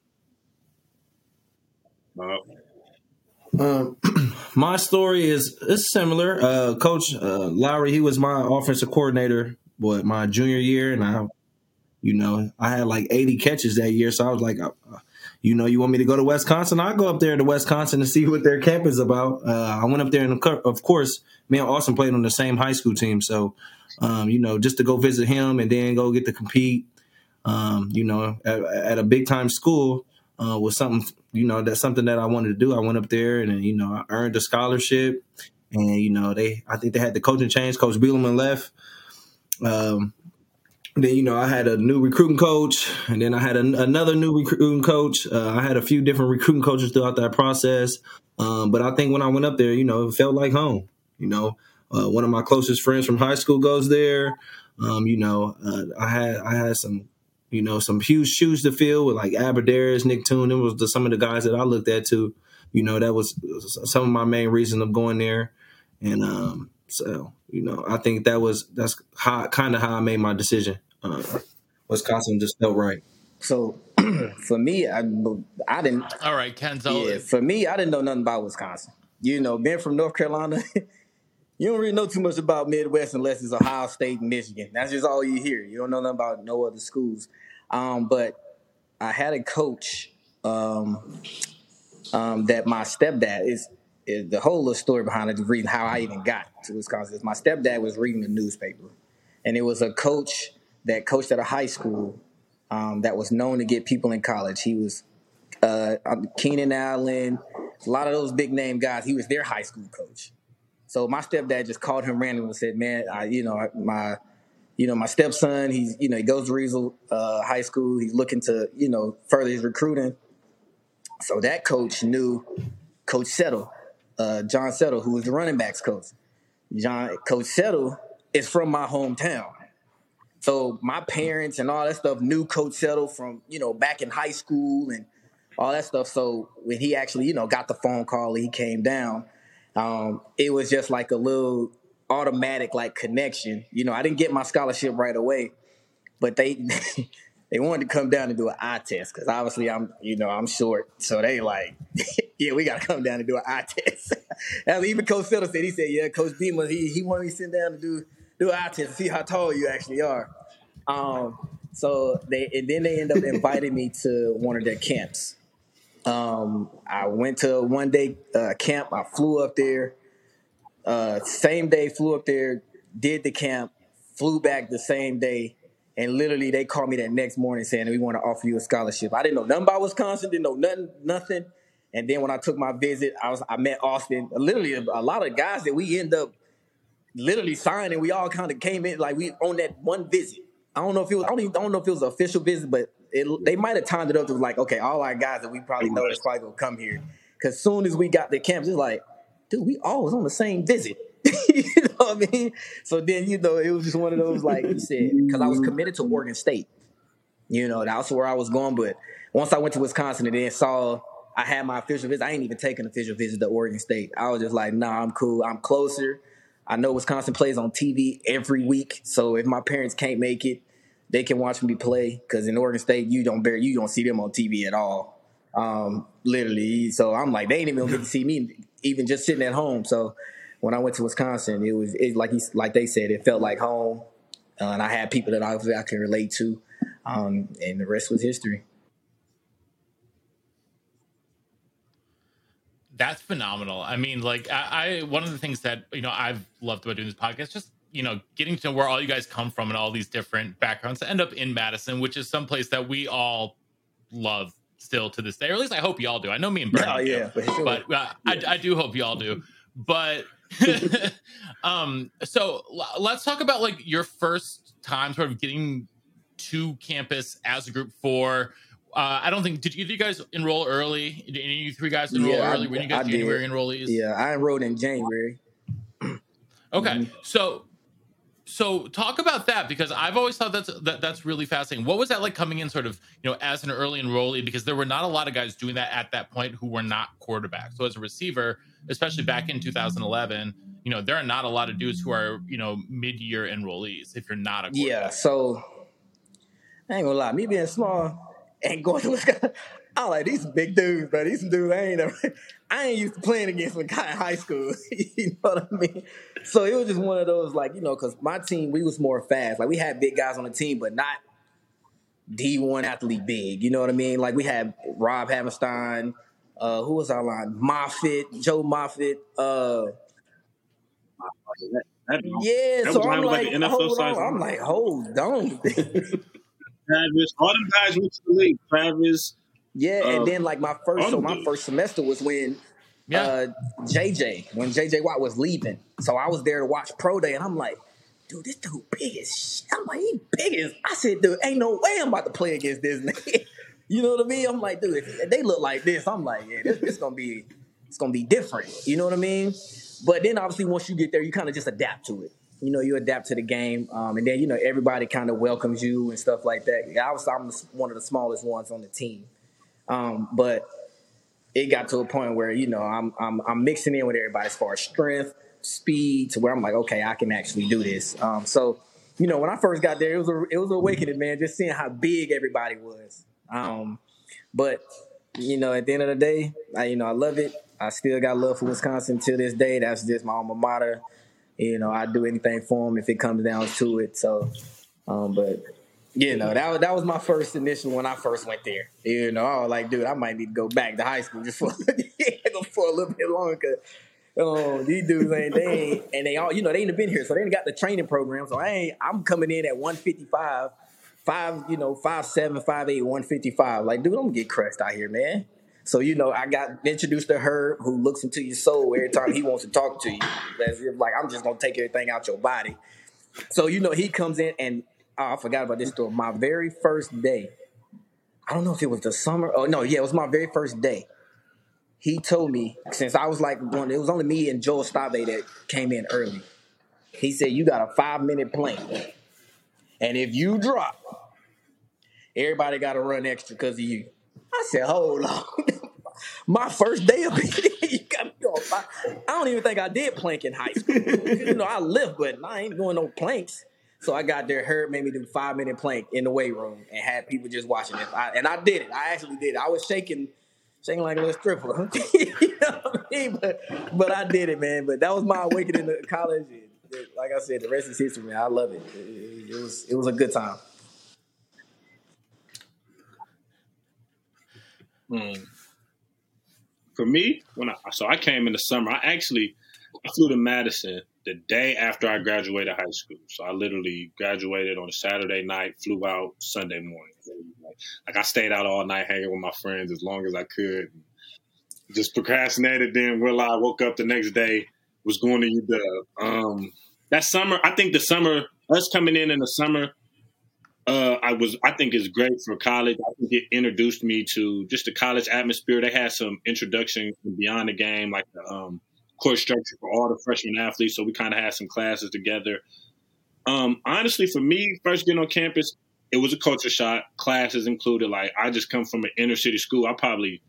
Um, my story is is similar. Uh, Coach uh, Lowery, he was my offensive coordinator, what my junior year, and I you know, I had like 80 catches that year, so I was like, uh, you know, you want me to go to Wisconsin? I'll go up there to Wisconsin to see what their camp is about. Uh, I went up there, and of course, me and Austin played on the same high school team, so um, you know, just to go visit him and then go get to compete, um, you know, at, at, a big time school uh, was something, you know, that's something that I wanted to do. I went up there and you know, I earned a scholarship, and you know, they, I think they had the coaching change. Coach Bielema left. Um, then you know I had a new recruiting coach, and then I had an, another new recruiting coach. Uh, I had a few different recruiting coaches throughout that process, um, but I think when I went up there, you know, it felt like home. You know, uh, one of my closest friends from high school goes there. Um, you know, uh, I had I had some, you know, some huge shoes to fill with like Abbrederis, Nick Toon. It was the, some of the guys that I looked at too. You know, that was some of my main reason of going there, and um, so you know, I think that was that's how kind of how I made my decision. Uh, Wisconsin just felt right. So for me, I I didn't. All right, Kenzel. Yeah, for me, I didn't know nothing about Wisconsin. You know, being from North Carolina, you don't really know too much about Midwest unless it's Ohio State and Michigan. That's just all you hear. You don't know nothing about no other schools. Um, but I had a coach um, um, that my stepdad is the whole little story behind it, the reason how I even got to Wisconsin is my stepdad was reading the newspaper, and it was a coach that coached at a high school um, that was known to get people in college. He was uh, Keenan Allen, a lot of those big name guys. He was their high school coach. So my stepdad just called him randomly and said, "Man, I, you know my." You know, my stepson, he's, you know, he goes to Reidsville uh, High School. He's looking to, you know, further his recruiting. So that coach knew Coach Settle, uh, John Settle, who was the running backs coach. John Coach Settle is from my hometown. So my parents and all that stuff knew Coach Settle from, you know, back in high school and all that stuff. So when he actually, you know, got the phone call he came down, um, it was just like a little automatic like connection. You know, I didn't get my scholarship right away, but they they wanted to come down and do an eye test because obviously I'm, you know, I'm short. So they like, yeah, we got to come down and do an eye test. and even Coach Settle said, he said, yeah, Coach Beamer, he, he wanted me to sit down and do, do an eye test to see how tall you actually are. Um, so they, and then they end up inviting me to one of their camps. Um, I went to one day uh, camp. I flew up there. Uh, same day, flew up there, did the camp, flew back the same day and literally, they called me that next morning saying we want to offer you a scholarship. I didn't know nothing about Wisconsin, didn't know nothing, nothing. And then when I took my visit, I was I met Austin. Literally, a, lot of guys that we end up literally signing. We all kind of came in like we on that one visit. I don't know if it was. I don't even don't know if it was an official visit, but it, they might have timed it up to like, okay, all our guys that we probably know is probably gonna come here. Because soon as we got the campus, it's like, dude, we all was on the same visit. you know what I mean? So then you know it was just one of those like you said because I was committed to Oregon State. You know that's where I was going, but once I went to Wisconsin and then saw I had my official visit, I ain't even taken official visit to Oregon State. I was just like, nah, I'm cool. I'm closer. I know Wisconsin plays on TV every week, so if my parents can't make it, they can watch me play. Because in Oregon State, you don't bear, you don't see them on TV at all, um, literally. So I'm like, they ain't even gonna get to see me, even just sitting at home. So when I went to Wisconsin, it was it, like he, like they said, it felt like home, uh, and I had people that I, I can relate to, um, and the rest was history. That's phenomenal. I mean, like I, I one of the things that you know I've loved about doing this podcast, just you know, getting to know where all you guys come from and all these different backgrounds to end up in Madison, which is someplace that we all love still to this day, or at least I hope y'all do. I know me and Bernie Oh, do, yeah, for sure. but uh, I, I do hope y'all do. But um, so let's talk about like your first time sort of getting to campus as a group for. Uh, I don't think did either of you guys enroll early? Did any of you three guys enroll Yeah, early? Were you guys I did. January enrollees? Yeah, I enrolled in January. Okay, so so talk about that because I've always thought that's that, that's really fascinating. What was that like coming in, sort of, you know, as an early enrollee? Because there were not a lot of guys doing that at that point who were not quarterbacks. So as a receiver, especially back in 2011, you know, there are not a lot of dudes who are you know mid-year enrollees if you're not a. Yeah, so I ain't gonna lie, me being small and going to Wisconsin, I like these big dudes, but these dudes I ain't I ain't used to playing against when guy in high school. you know what I mean? So it was just one of those like you know, because my team we was more fast. Like we had big guys on the team, but not D one athlete big. You know what I mean? Like we had Rob Havenstein. Uh, who was our line? Moffitt, Joe Moffitt. Uh, yeah, That so was I'm like, like, hold size on. I'm like, hold on. Travis, all them guys went to the league. Travis, Yeah, and Um, then like my first, so my first semester was when Yeah. uh, JJ, when JJ Watt was leaving. So I was there to watch pro day, and I'm like, dude, this dude big as shit. I'm like, he big as. I said, dude, ain't no way I'm about to play against this nigga. You know what I mean? I'm like, dude, if they look like this, I'm like, yeah, this, this gonna be, it's gonna be different. You know what I mean? But then obviously once you get there, you kind of just adapt to it. You know, you adapt to the game, um, and then you know everybody kind of welcomes you and stuff like that. I was I'm one of the smallest ones on the team. Um, but it got to a point where you know I'm I'm I'm mixing in with everybody as far as strength, speed, to where I'm like, okay, I can actually do this. Um, so you know, when I first got there, it was a it was an awakening, man. Just seeing how big everybody was. Um, but you know, at the end of the day, I you know I love it. I still got love for Wisconsin to this day. That's just my alma mater. You know, I do anything for them if it comes down to it. So, um, but you know, that was that was my first initial when I first went there. You know, I was like, dude, I might need to go back to high school just for, for a little bit longer. Oh, these dudes ain't they ain't, and they all you know they ain't been here, so they ain't got the training program. So I ain't I'm coming in at 155, five you know five seven, five eight, one fifty five. Like, dude, I'm gonna get crushed out here, man. So you know, I got introduced to Herb, who looks into your soul every time he wants to talk to you. As if like I'm just gonna take everything out your body. So you know, he comes in and oh, I forgot about this story. My very first day, I don't know if it was the summer. Oh no, yeah, it was my very first day. He told me since I was like one, it was only me and Joel Stave that came in early. He said, "You got a five minute plank, and if you drop, everybody got to run extra because of you." I said, "Hold on." My first day of it, you got me on five. I don't even think I did plank in high school. you know, I lift, but I ain't doing no planks. So I got there, Herb made me do five minute plank in the weight room and had people just watching it. I, and I did it. I actually did it. I was shaking, shaking like a little stripper. you know what I mean? But, but I did it, man. But that was my awakening to college. Like I said, the rest is history, man. I love it. It, it- was it was a good time. um, for me, when I so I came in the summer, I actually I flew to Madison the day after I graduated high school. So I literally graduated on a Saturday night, flew out Sunday morning. Like, I stayed out all night hanging with my friends as long as I could. just procrastinated. Then Will I woke up the next day, was going to UW. Um, that summer, I think the summer, us coming in in the summer, uh, I was, I think is great for college. I think it introduced me to just the college atmosphere. They had some introduction beyond the game, like the um, course structure for all the freshman athletes. So we kind of had some classes together. Um, honestly, for me, first getting on campus, it was a culture shock. Classes included. Like I just come from an inner city school. I probably,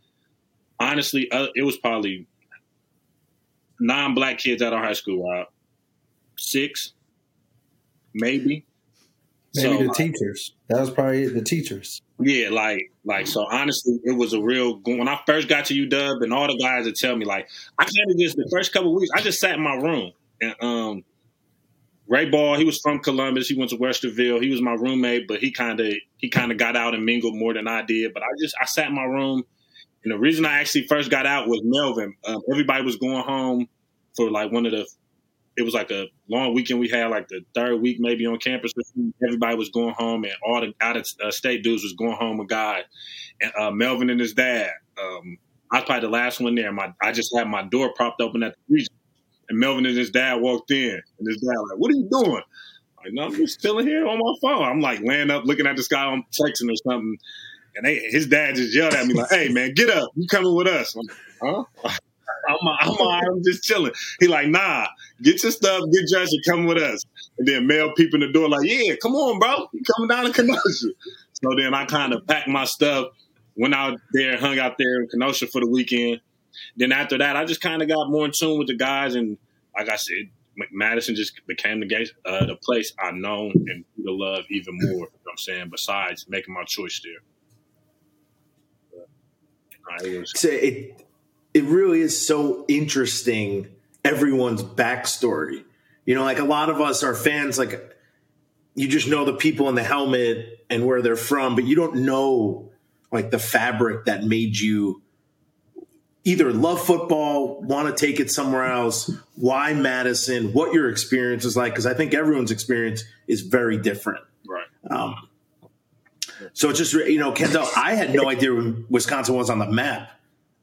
honestly, uh, it was probably non-black kids at our high school. Uh, six, maybe. Maybe So, the teachers. That was probably it, the teachers. Yeah, like like so. Honestly, it was a real. When I first got to UW, and all the guys would tell me, like, I kind of just the first couple of weeks, I just sat in my room, and um, Ray Ball, he was from Columbus. He went to Westerville. He was my roommate, but he kind of he kind of got out and mingled more than I did. But I just I sat in my room, and the reason I actually first got out was Melvin. Um, everybody was going home for like one of the. It was like a long weekend we had, like the third week maybe on campus. Everybody was going home, and all the out of uh, state dudes was going home with guys. And uh, Melvin and his dad. Um, I was probably the last one there. My I just had my door propped open at the Regent, and Melvin and his dad walked in, and his dad like, "What are you doing?" Like, no, I'm just chilling here on my phone. I'm like laying up, looking at the sky, I'm texting or something. And they, his dad just yelled at me like, "Hey man, get up! You coming with us?" I'm, huh? I'm, I'm, I'm just chilling. He like, "Nah, get your stuff, get dressed, and come with us." And then Mel peeping the door like, "Yeah, come on, bro, you coming down to Kenosha?" So then I kind of packed my stuff, went out there, hung out there in Kenosha for the weekend. Then after that, I just kind of got more in tune with the guys, and like I said, Madison just became the uh, the place I know and love even more. You know what I'm saying? Besides making my choice there. Was- So it it really is so interesting everyone's backstory. You know, like a lot of us are fans, like you just know the people in the helmet and where they're from, but you don't know like the fabric that made you either love football, want to take it somewhere else, why Madison, what your experience is like, because I think everyone's experience is very different. right. Um, so it's just you know, Kendall. I had no idea when Wisconsin was on the map,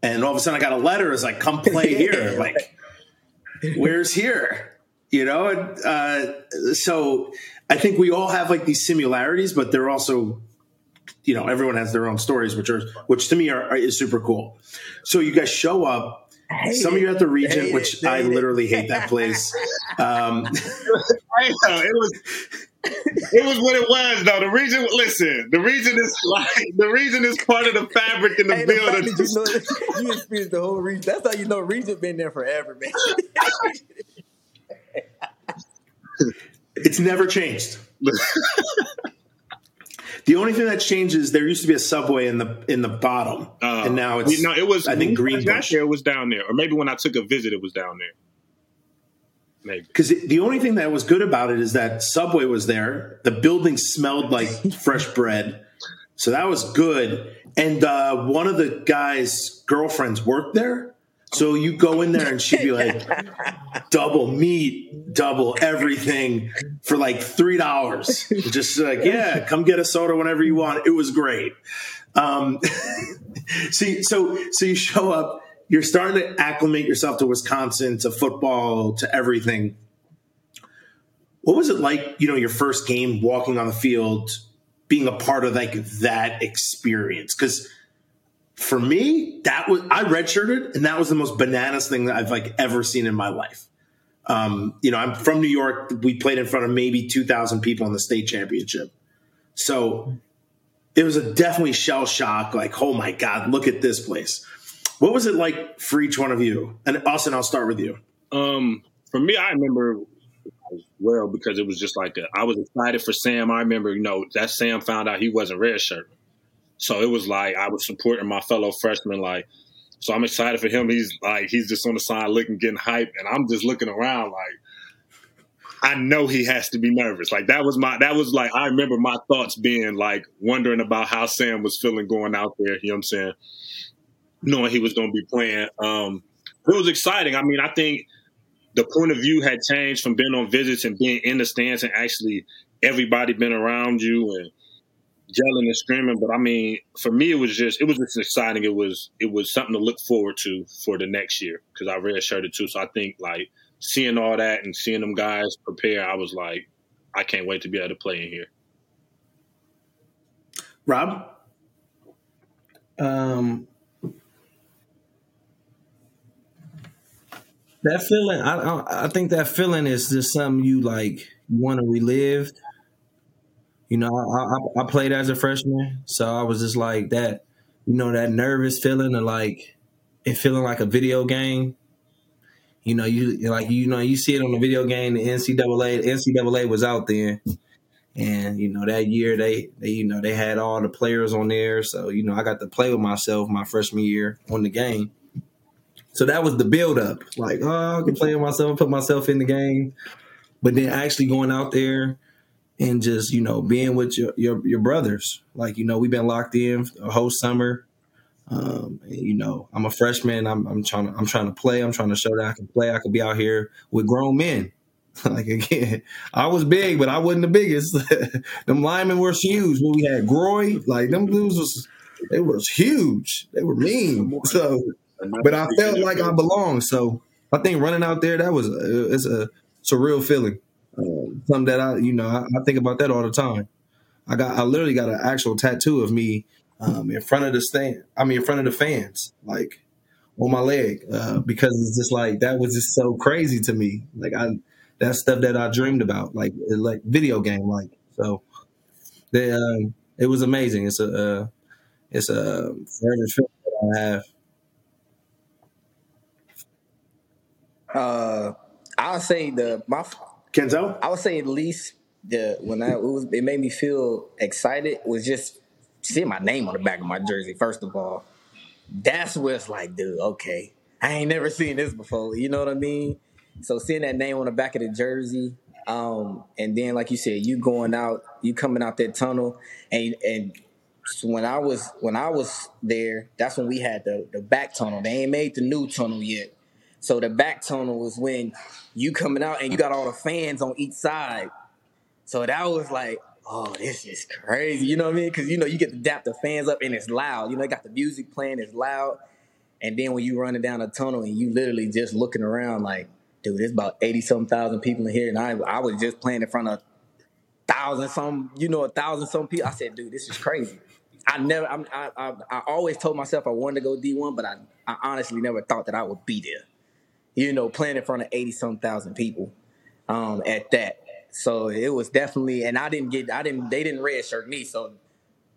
and all of a sudden I got a letter. It's like, "Come play here." Like, where's here? You know. And, uh, so I think we all have like these similarities, but they're also, you know, everyone has their own stories, which are which to me are, are is super cool. So you guys show up. Some of you at the Regent, which I literally hate that place. Um, I know, it was it was what it was though. The reason listen, the reason is like the reason is part of the fabric in the Hey, building. that you know you experienced the whole Regent. That's how you know Regent been there forever, man. It's never changed. the only thing that changes there used to be a subway in the in the bottom, Uh, and now it's no, it was I think when I got it was down there, or maybe when I took a visit, it was down there. Maybe. Because the only thing that was good about it is that Subway was there. The building smelled like fresh bread, so that was good. And uh, one of the guy's girlfriends worked there, so you go in there and she'd be like, double meat, double everything for like three dollars. Just like, yeah, come get a soda whenever you want. It was great. Um, see, so so you show up, you're starting to acclimate yourself to Wisconsin, to football, to everything. What was it like, you know, your first game walking on the field, being a part of like that experience? Because for me, that was I redshirted, and that was the most bananas thing that I've like ever seen in my life. Um, you know, I'm from New York. We played in front of maybe 2,000 people in the state championship. So it was a definitely shell shock. Like, oh my God, look at this place. What was it like for each one of you? And Austin, I'll start with you. Um, for me, I remember well because it was just like a, I was excited for Sam. I remember, you know, that Sam found out he wasn't red shirt, so it was like I was supporting my fellow freshmen. Like, so I'm excited for him. He's like he's just on the side looking, getting hype, and I'm just looking around like. I know he has to be nervous. Like that was my that was like I remember my thoughts being like wondering about how Sam was feeling going out there, you know what I'm saying? Knowing he was gonna be playing. Um it was exciting. I mean, I think the point of view had changed from being on visits and being in the stands and actually everybody been around you and yelling and screaming. But I mean, for me, it was just it was just exciting. It was it was something to look forward to for the next year because I redshirted too. So I think like seeing all that and seeing them guys prepare, I was like, I can't wait to be able to play in here. Rob, Um, that feeling, I, I I think that feeling is just something you like want to relive. You know, I, I I played as a freshman, so I was just like that. You know, that nervous feeling of like it feeling like a video game. You know, you like you know you see it on the video game. The NCAA, the NCAA was out there, and you know that year they, they you know they had all the players on there. So you know I got to play with myself my freshman year on the game. So that was the build up. Like, oh, I can play with myself, put myself in the game. But then actually going out there and just, you know, being with your your, your brothers. Like, you know, we've been locked in a whole summer. Um, and, you know, I'm a freshman. I'm, I'm trying to I'm trying to play. I'm trying to show that I can play. I could be out here with grown men. like again, I was big, but I wasn't the biggest. them linemen were huge. When we had Groy, like them dudes was they was huge. They were mean. So but I felt like I belonged. So I think running out there, that was a, it's a surreal feeling. Um, something that I you know I, I think about that all the time. I got I literally got an actual tattoo of me um, in front of the stand. I mean, in front of the fans, like on my leg, uh, because it's just like that was just so crazy to me. Like I that's stuff that I dreamed about, like like video game, like so. They, um, it was amazing. It's a uh, it's a forever feeling that I have. Uh, I'll say the my Kenzel. I would say at least the when I it was it made me feel excited was just seeing my name on the back of my jersey. First of all, that's where it's like, dude, okay, I ain't never seen this before. You know what I mean? So seeing that name on the back of the jersey, um, and then like you said, you going out, you coming out that tunnel, and and so when I was when I was there, that's when we had the the back tunnel. They ain't made the new tunnel yet. So the back tunnel was when you coming out and you got all the fans on each side. So that was like, oh, this is crazy. You know what I mean? Because you know you get to dap the fans up and it's loud. You know, they got the music playing, it's loud. And then when you running down a tunnel and you literally just looking around like, dude, there's about eighty some thousand people in here, and I I was just playing in front of thousand some, you know, a thousand some people. I said, dude, this is crazy. I never, I'm, I, I, I always told myself I wanted to go D1, but I, I honestly never thought that I would be there you know, playing in front of 80 some thousand people um, at that. So it was definitely, and I didn't get, I didn't, they didn't red shirt me. So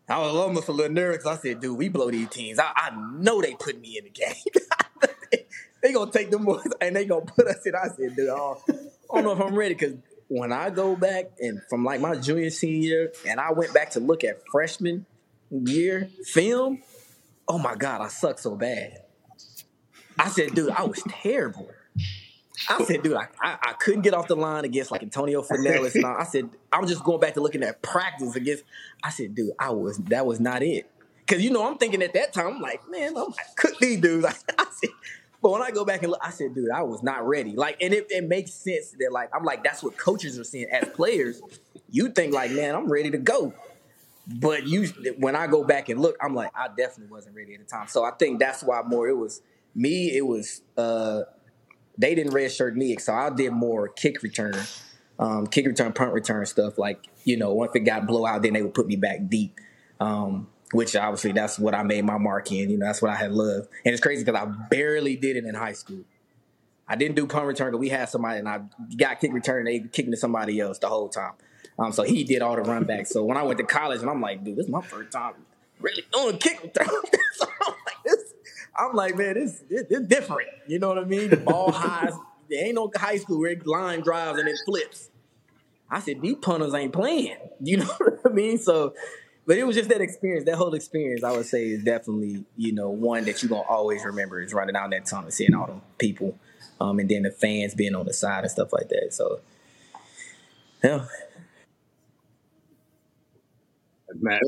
I was almost a little nervous. I said, dude, we blow these teams. I, I know they put me in the game. they gonna take them boys and they gonna put us in. I said, dude, oh, I don't know if I'm ready because when I go back and from like my junior senior year, and I went back to look at freshman year film, oh my god, I suck so bad. I said, dude, I was terrible. I said, dude, I, I, I couldn't get off the line against like Antonio Fenelus. And. I said, I'm just going back to looking at practice against. I said, dude, I was that was not it. Cause you know, I'm thinking at that time, I'm like, man, I'm like, cook these dudes. I, said, but when I go back and look, I said, dude, I was not ready. Like, and it, it makes sense that like I'm like, that's what coaches are seeing as players. You think like, man, I'm ready to go. But you, when I go back and look, I'm like, I definitely wasn't ready at the time. So I think that's why more it was me. It was uh they didn't redshirt me, so I did more kick return, um, kick return, punt return stuff. Like you know, once it got blowout, then they would put me back deep. Um, which obviously that's what I made my mark in. You know, that's what I had loved. And it's crazy because I barely did it in high school. I didn't do punt return, but we had somebody, and I got kick return. They kicking to somebody else the whole time. Um, so he did all the run backs. So when I went to college, and I'm like, dude, this is my first time really doing kick return. so I'm like, this. I'm like, man, this it's different. You know what I mean? The ball highs. There ain't no high school where line drives and it flips. I said, these punters ain't playing. You know what I mean? So, but it was just that experience, that whole experience, I would say is definitely, you know, one that you're going to always remember is running down that tunnel and seeing all them people. Um, and then the fans being on the side and stuff like that. So, yeah. Matt,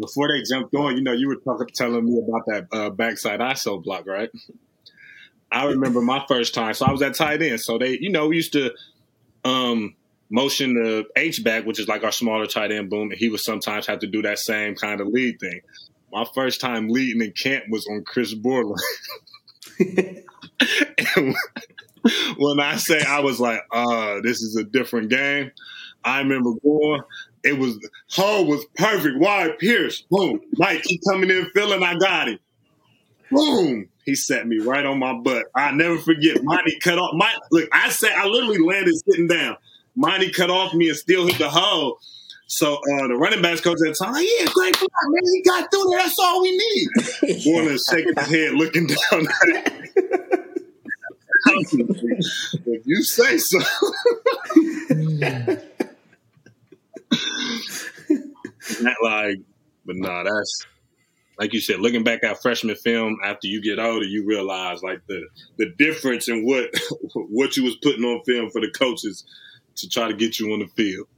before they jumped on, you know, you were talking, telling me about that uh, backside ISO block, right? I remember my first time. So I was at tight end. So they, you know, we used to, um, motion the H back, which is like our smaller tight end boom, and he would sometimes have to do that same kind of lead thing. My first time leading in camp was on Chris Borland. when I say I was like, uh, this is a different game, I remember going, it was Hull was perfect. Wide Pierce, boom. Mike, he coming in feeling I got him. Boom. He set me right on my butt. I never forget. Montee cut off my look, I said I literally landed sitting down. Montee cut off me and still hit the hole. So uh, the running backs coach at the time, like, yeah, great block, man. He got through there. That's all we need. Warner shaking his head, looking down at if you say so. Not like, but nah, that's like you said. Looking back at freshman film, after you get older, you realize like the the difference in what what you was putting on film for the coaches to try to get you on the field.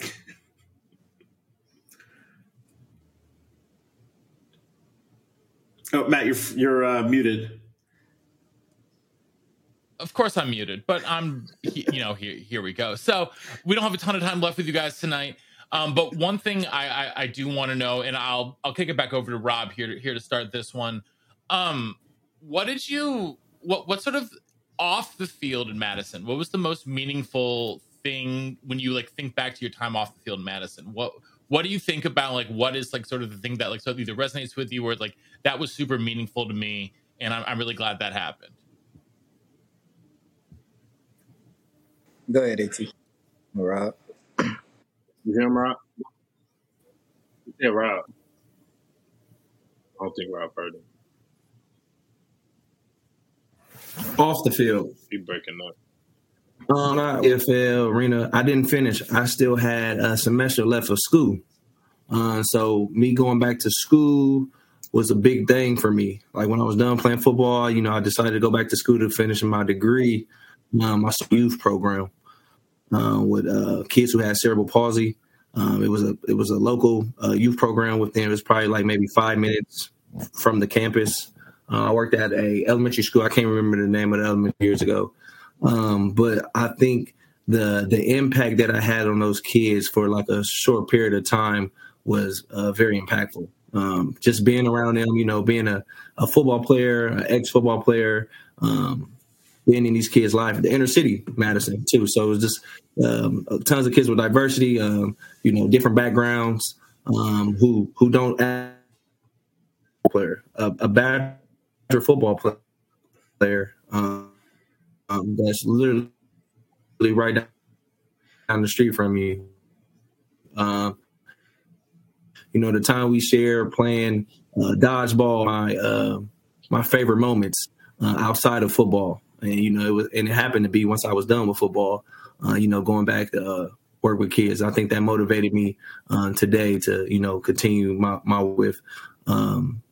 Oh, Matt, you're you're uh, muted. Of course, I'm muted, but I'm, you know, here here we go. So we don't have a ton of time left with you guys tonight. Um, but one thing I, I, I do want to know, and I'll I'll kick it back over to Rob here to, here to start this one. Um, what did you what what sort of off the field in Madison? What was the most meaningful thing when you like think back to your time off the field in Madison? What what do you think about like what is like sort of the thing that like of either resonates with you or like that was super meaningful to me, and I'm, I'm really glad that happened. Go ahead, At. Rob. You hear him, Rob? Yeah, Rob. I don't think Rob heard him. Off the field. He breaking up. Um, not NFL arena. I didn't finish. I still had a semester left of school. Uh, so me going back to school was a big thing for me. Like when I was done playing football, you know, I decided to go back to school to finish my degree, um, my youth program uh, with uh, kids who had cerebral palsy. Um, it was a it was a local uh, youth program with them. It was probably like maybe five minutes from the campus. Uh, I worked at a elementary school. I can't remember the name of the elementary years ago, um, but I think the the impact that I had on those kids for like a short period of time was uh, very impactful. Um, just being around them, you know, being a, a football player, ex football player, um, being in these kids' life, the inner city, Madison too. So it was just um, tons of kids with diversity, um, you know, different backgrounds, um, who who don't act player, a, a Badger football player um, um, that's literally right down the street from you. Um, you know, the time we share playing uh, dodgeball, my uh, my favorite moments uh, outside of football, and you know, it was and it happened to be once I was done with football. Uh, you know, going back to uh, work with kids, I think that motivated me uh, today to you know continue my my with um,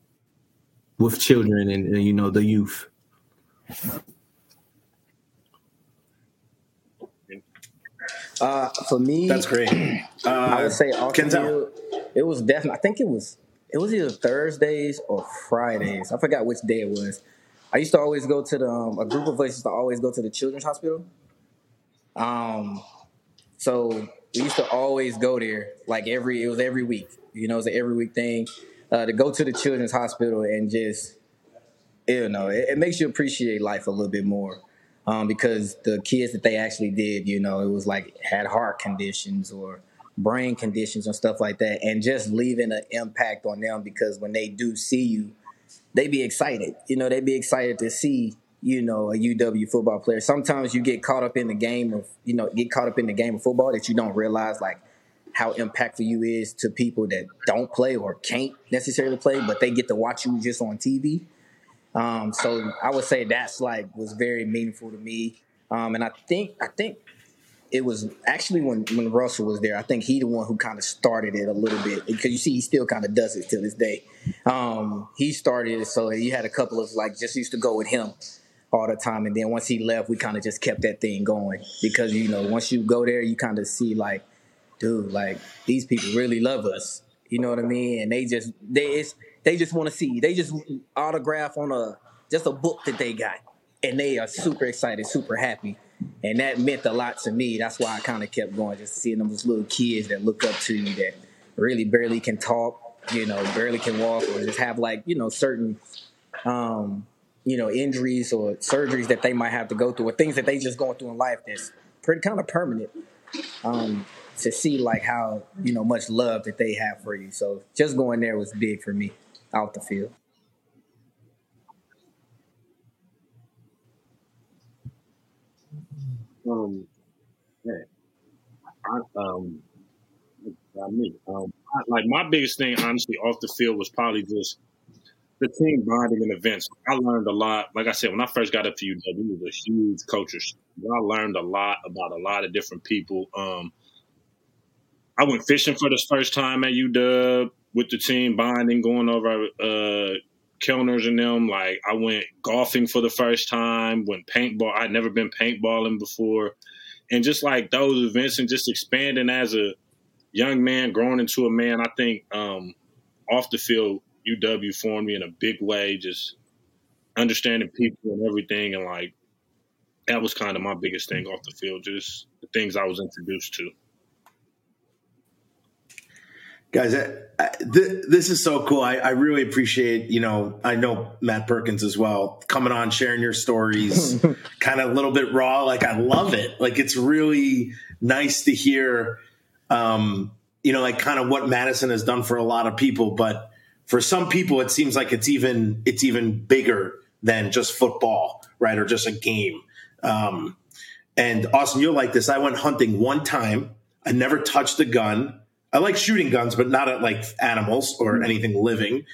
with children and, and you know the youth. Uh, for me, That's great. Uh, I would say off the it was definitely. I think it was. It was either Thursdays or Fridays. I forgot which day it was. I used to always go to the um, a group of us used to always go to the children's hospital. Um, so we used to always go there like every it was every week. You know, it was an every week thing uh, to go to the children's hospital and just you know it, it makes you appreciate life a little bit more um, because the kids that they actually did, you know, it was like had heart conditions or brain conditions and stuff like that, and just leaving an impact on them because when they do see you, they be excited. You know, they be excited to see you know a UW football player. Sometimes you get caught up in the game of you know get caught up in the game of football that you don't realize like how impactful you is to people that don't play or can't necessarily play, but they get to watch you just on TV. Um, so I would say that's like was very meaningful to me. Um, and I think I think it was actually when when Russell was there. I think he the one who kind of started it a little bit because you see he still kind of does it to this day. Um, he started it, so he had a couple of like just used to go with him all the time, and then once he left, we kind of just kept that thing going because you know once you go there, you kind of see like, dude, like these people really love us. You know what I mean? And they just they they just want to see. They just autograph on a just a book that they got, and they are super excited, super happy and that meant a lot to me. That's why I kind of kept going, just seeing them those little kids that look up to you that really barely can talk, you know, barely can walk, or just have like you know certain, um, you know, injuries or surgeries that they might have to go through, or things that they just going through in life that's pretty kind of permanent. Um, to see like how you know much love that they have for you. So just going there was big for me out the field. Um, yeah. I, um, I mean, um, I, like my biggest thing, honestly, off the field was probably just the team bonding and events. I learned a lot. Like I said, when I first got up to UW, it was a huge culture. I learned a lot about a lot of different people. Um, I went fishing for the first time at UW with the team, bonding, going over uh, Kellner's and them. Like I went golfing for the first time, went paintball. I'd never been paintballing before, and just like those events and just expanding as a young man, growing into a man. I think um, off the field, UW formed me in a big way. Just understanding people and everything, and like that was kind of my biggest thing off the field. Just the things I was introduced to. Guys I, I, th- this is so cool. I, I really appreciate you know i know matt perkins as well coming on sharing your stories kind of a little bit raw. Like i love it. Like it's really nice to hear um you know like kind of what madison has done for a lot of people. But for some people it seems like it's even it's even bigger than just football right or just a game. Um and austin you'll like this. I went hunting one time. I never touched a gun I like shooting guns, but not at like animals or mm-hmm. anything living.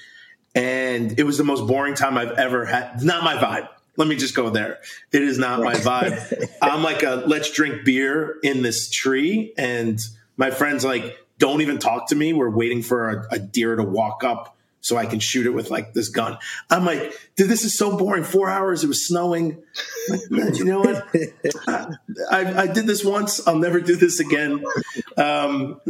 And it was the most boring time I've ever had. Not my vibe. Let me just go there. It is not my vibe. I'm like a let's drink beer in this tree, and my friends like don't even talk to me. We're waiting for a, a deer to walk up so I can shoot it with like this gun. I'm like, dude, this is so boring. Four hours. It was snowing. You know what? I, I, did this once. I'll never do this again. Um,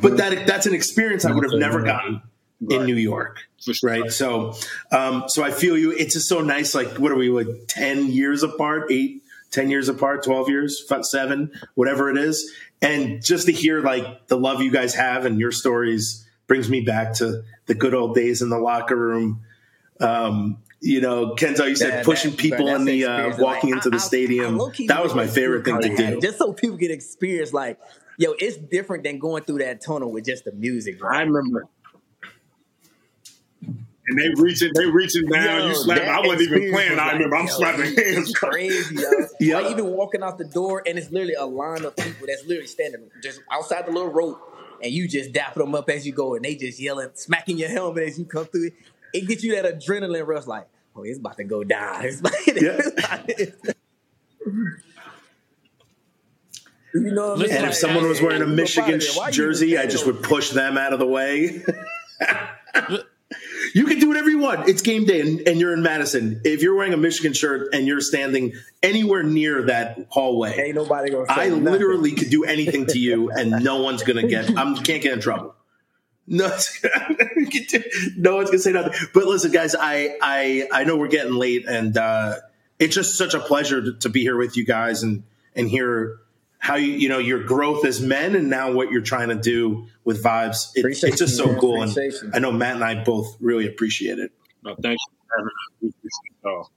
but that that's an experience I would have never gotten in New York. Right. So, um, so I feel you. It's just so nice. Like, what are we like 10 years apart, eight, 10 years apart, 12 years, seven, whatever it is. And just to hear like the love you guys have and your stories brings me back to the good old days in the locker room. Um, you know, Kenzo, you said That- pushing that- people that's in the uh, walking Like, into the I- I- I stadium. low-key That was my favorite thing to do. Just so people can experience, like, yo, it's different than going through that tunnel with just the music, bro. I remember. And they reaching, they reaching down. Yo, you slapping. that I wasn't even playing. was I remember I'm yo, slapping hands. Crazy, yo. Yeah. Like even walking out the door, and it's literally a line of people that's literally standing just outside the little rope, and you just dapping them up as you go, and they just yelling, smacking your helmet as you come through. It It gets you that adrenaline rush, like, oh, it's about to go down. It's about Yeah. You know what I mean? Listen, And Like, if someone was wearing a Michigan jersey, I just would push them out of the way. You can do whatever you want. It's game day, and, and you're in Madison. If you're wearing a Michigan shirt and you're standing anywhere near that hallway, Ain't nobody gonna. I nothing. literally could do anything to you, and no one's gonna get. I can't get in trouble. No, no one's gonna say nothing. But listen, guys, I I I know we're getting late, and uh, it's just such a pleasure to, to be here with you guys and and hear how you you know your growth as men, and now what you're trying to do with Vibez. It, it's just so man. cool, and Appreciate. I know Matt and I both really appreciate it. No, thank you for having us. We appreciate it all.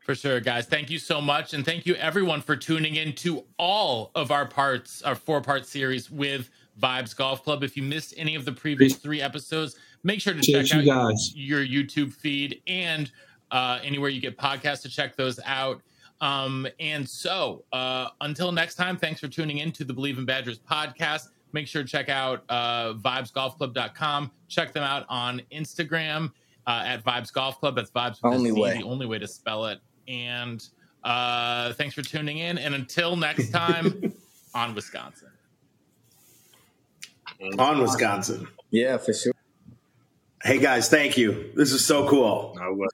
For sure, guys. Thank you so much. And thank you, everyone, for tuning in to all of our parts, our four part series with Vibez Golf Club. If you missed any of the previous three episodes, make sure to Appreciate check you out guys. your YouTube feed and uh, anywhere you get podcasts to check those out. Um, and so, uh, until next time, thanks for tuning in to the Bleav in Badgers podcast. Make sure to check out uh, vibezgolfclub.com. Check them out on Instagram uh, at Vibez Golf Club. That's Vibez with Only Z, way. the only way to spell it. And uh, thanks for tuning in. And until next time, on Wisconsin. On Wisconsin. Yeah, for sure. Hey guys, thank you. This is so cool. I was.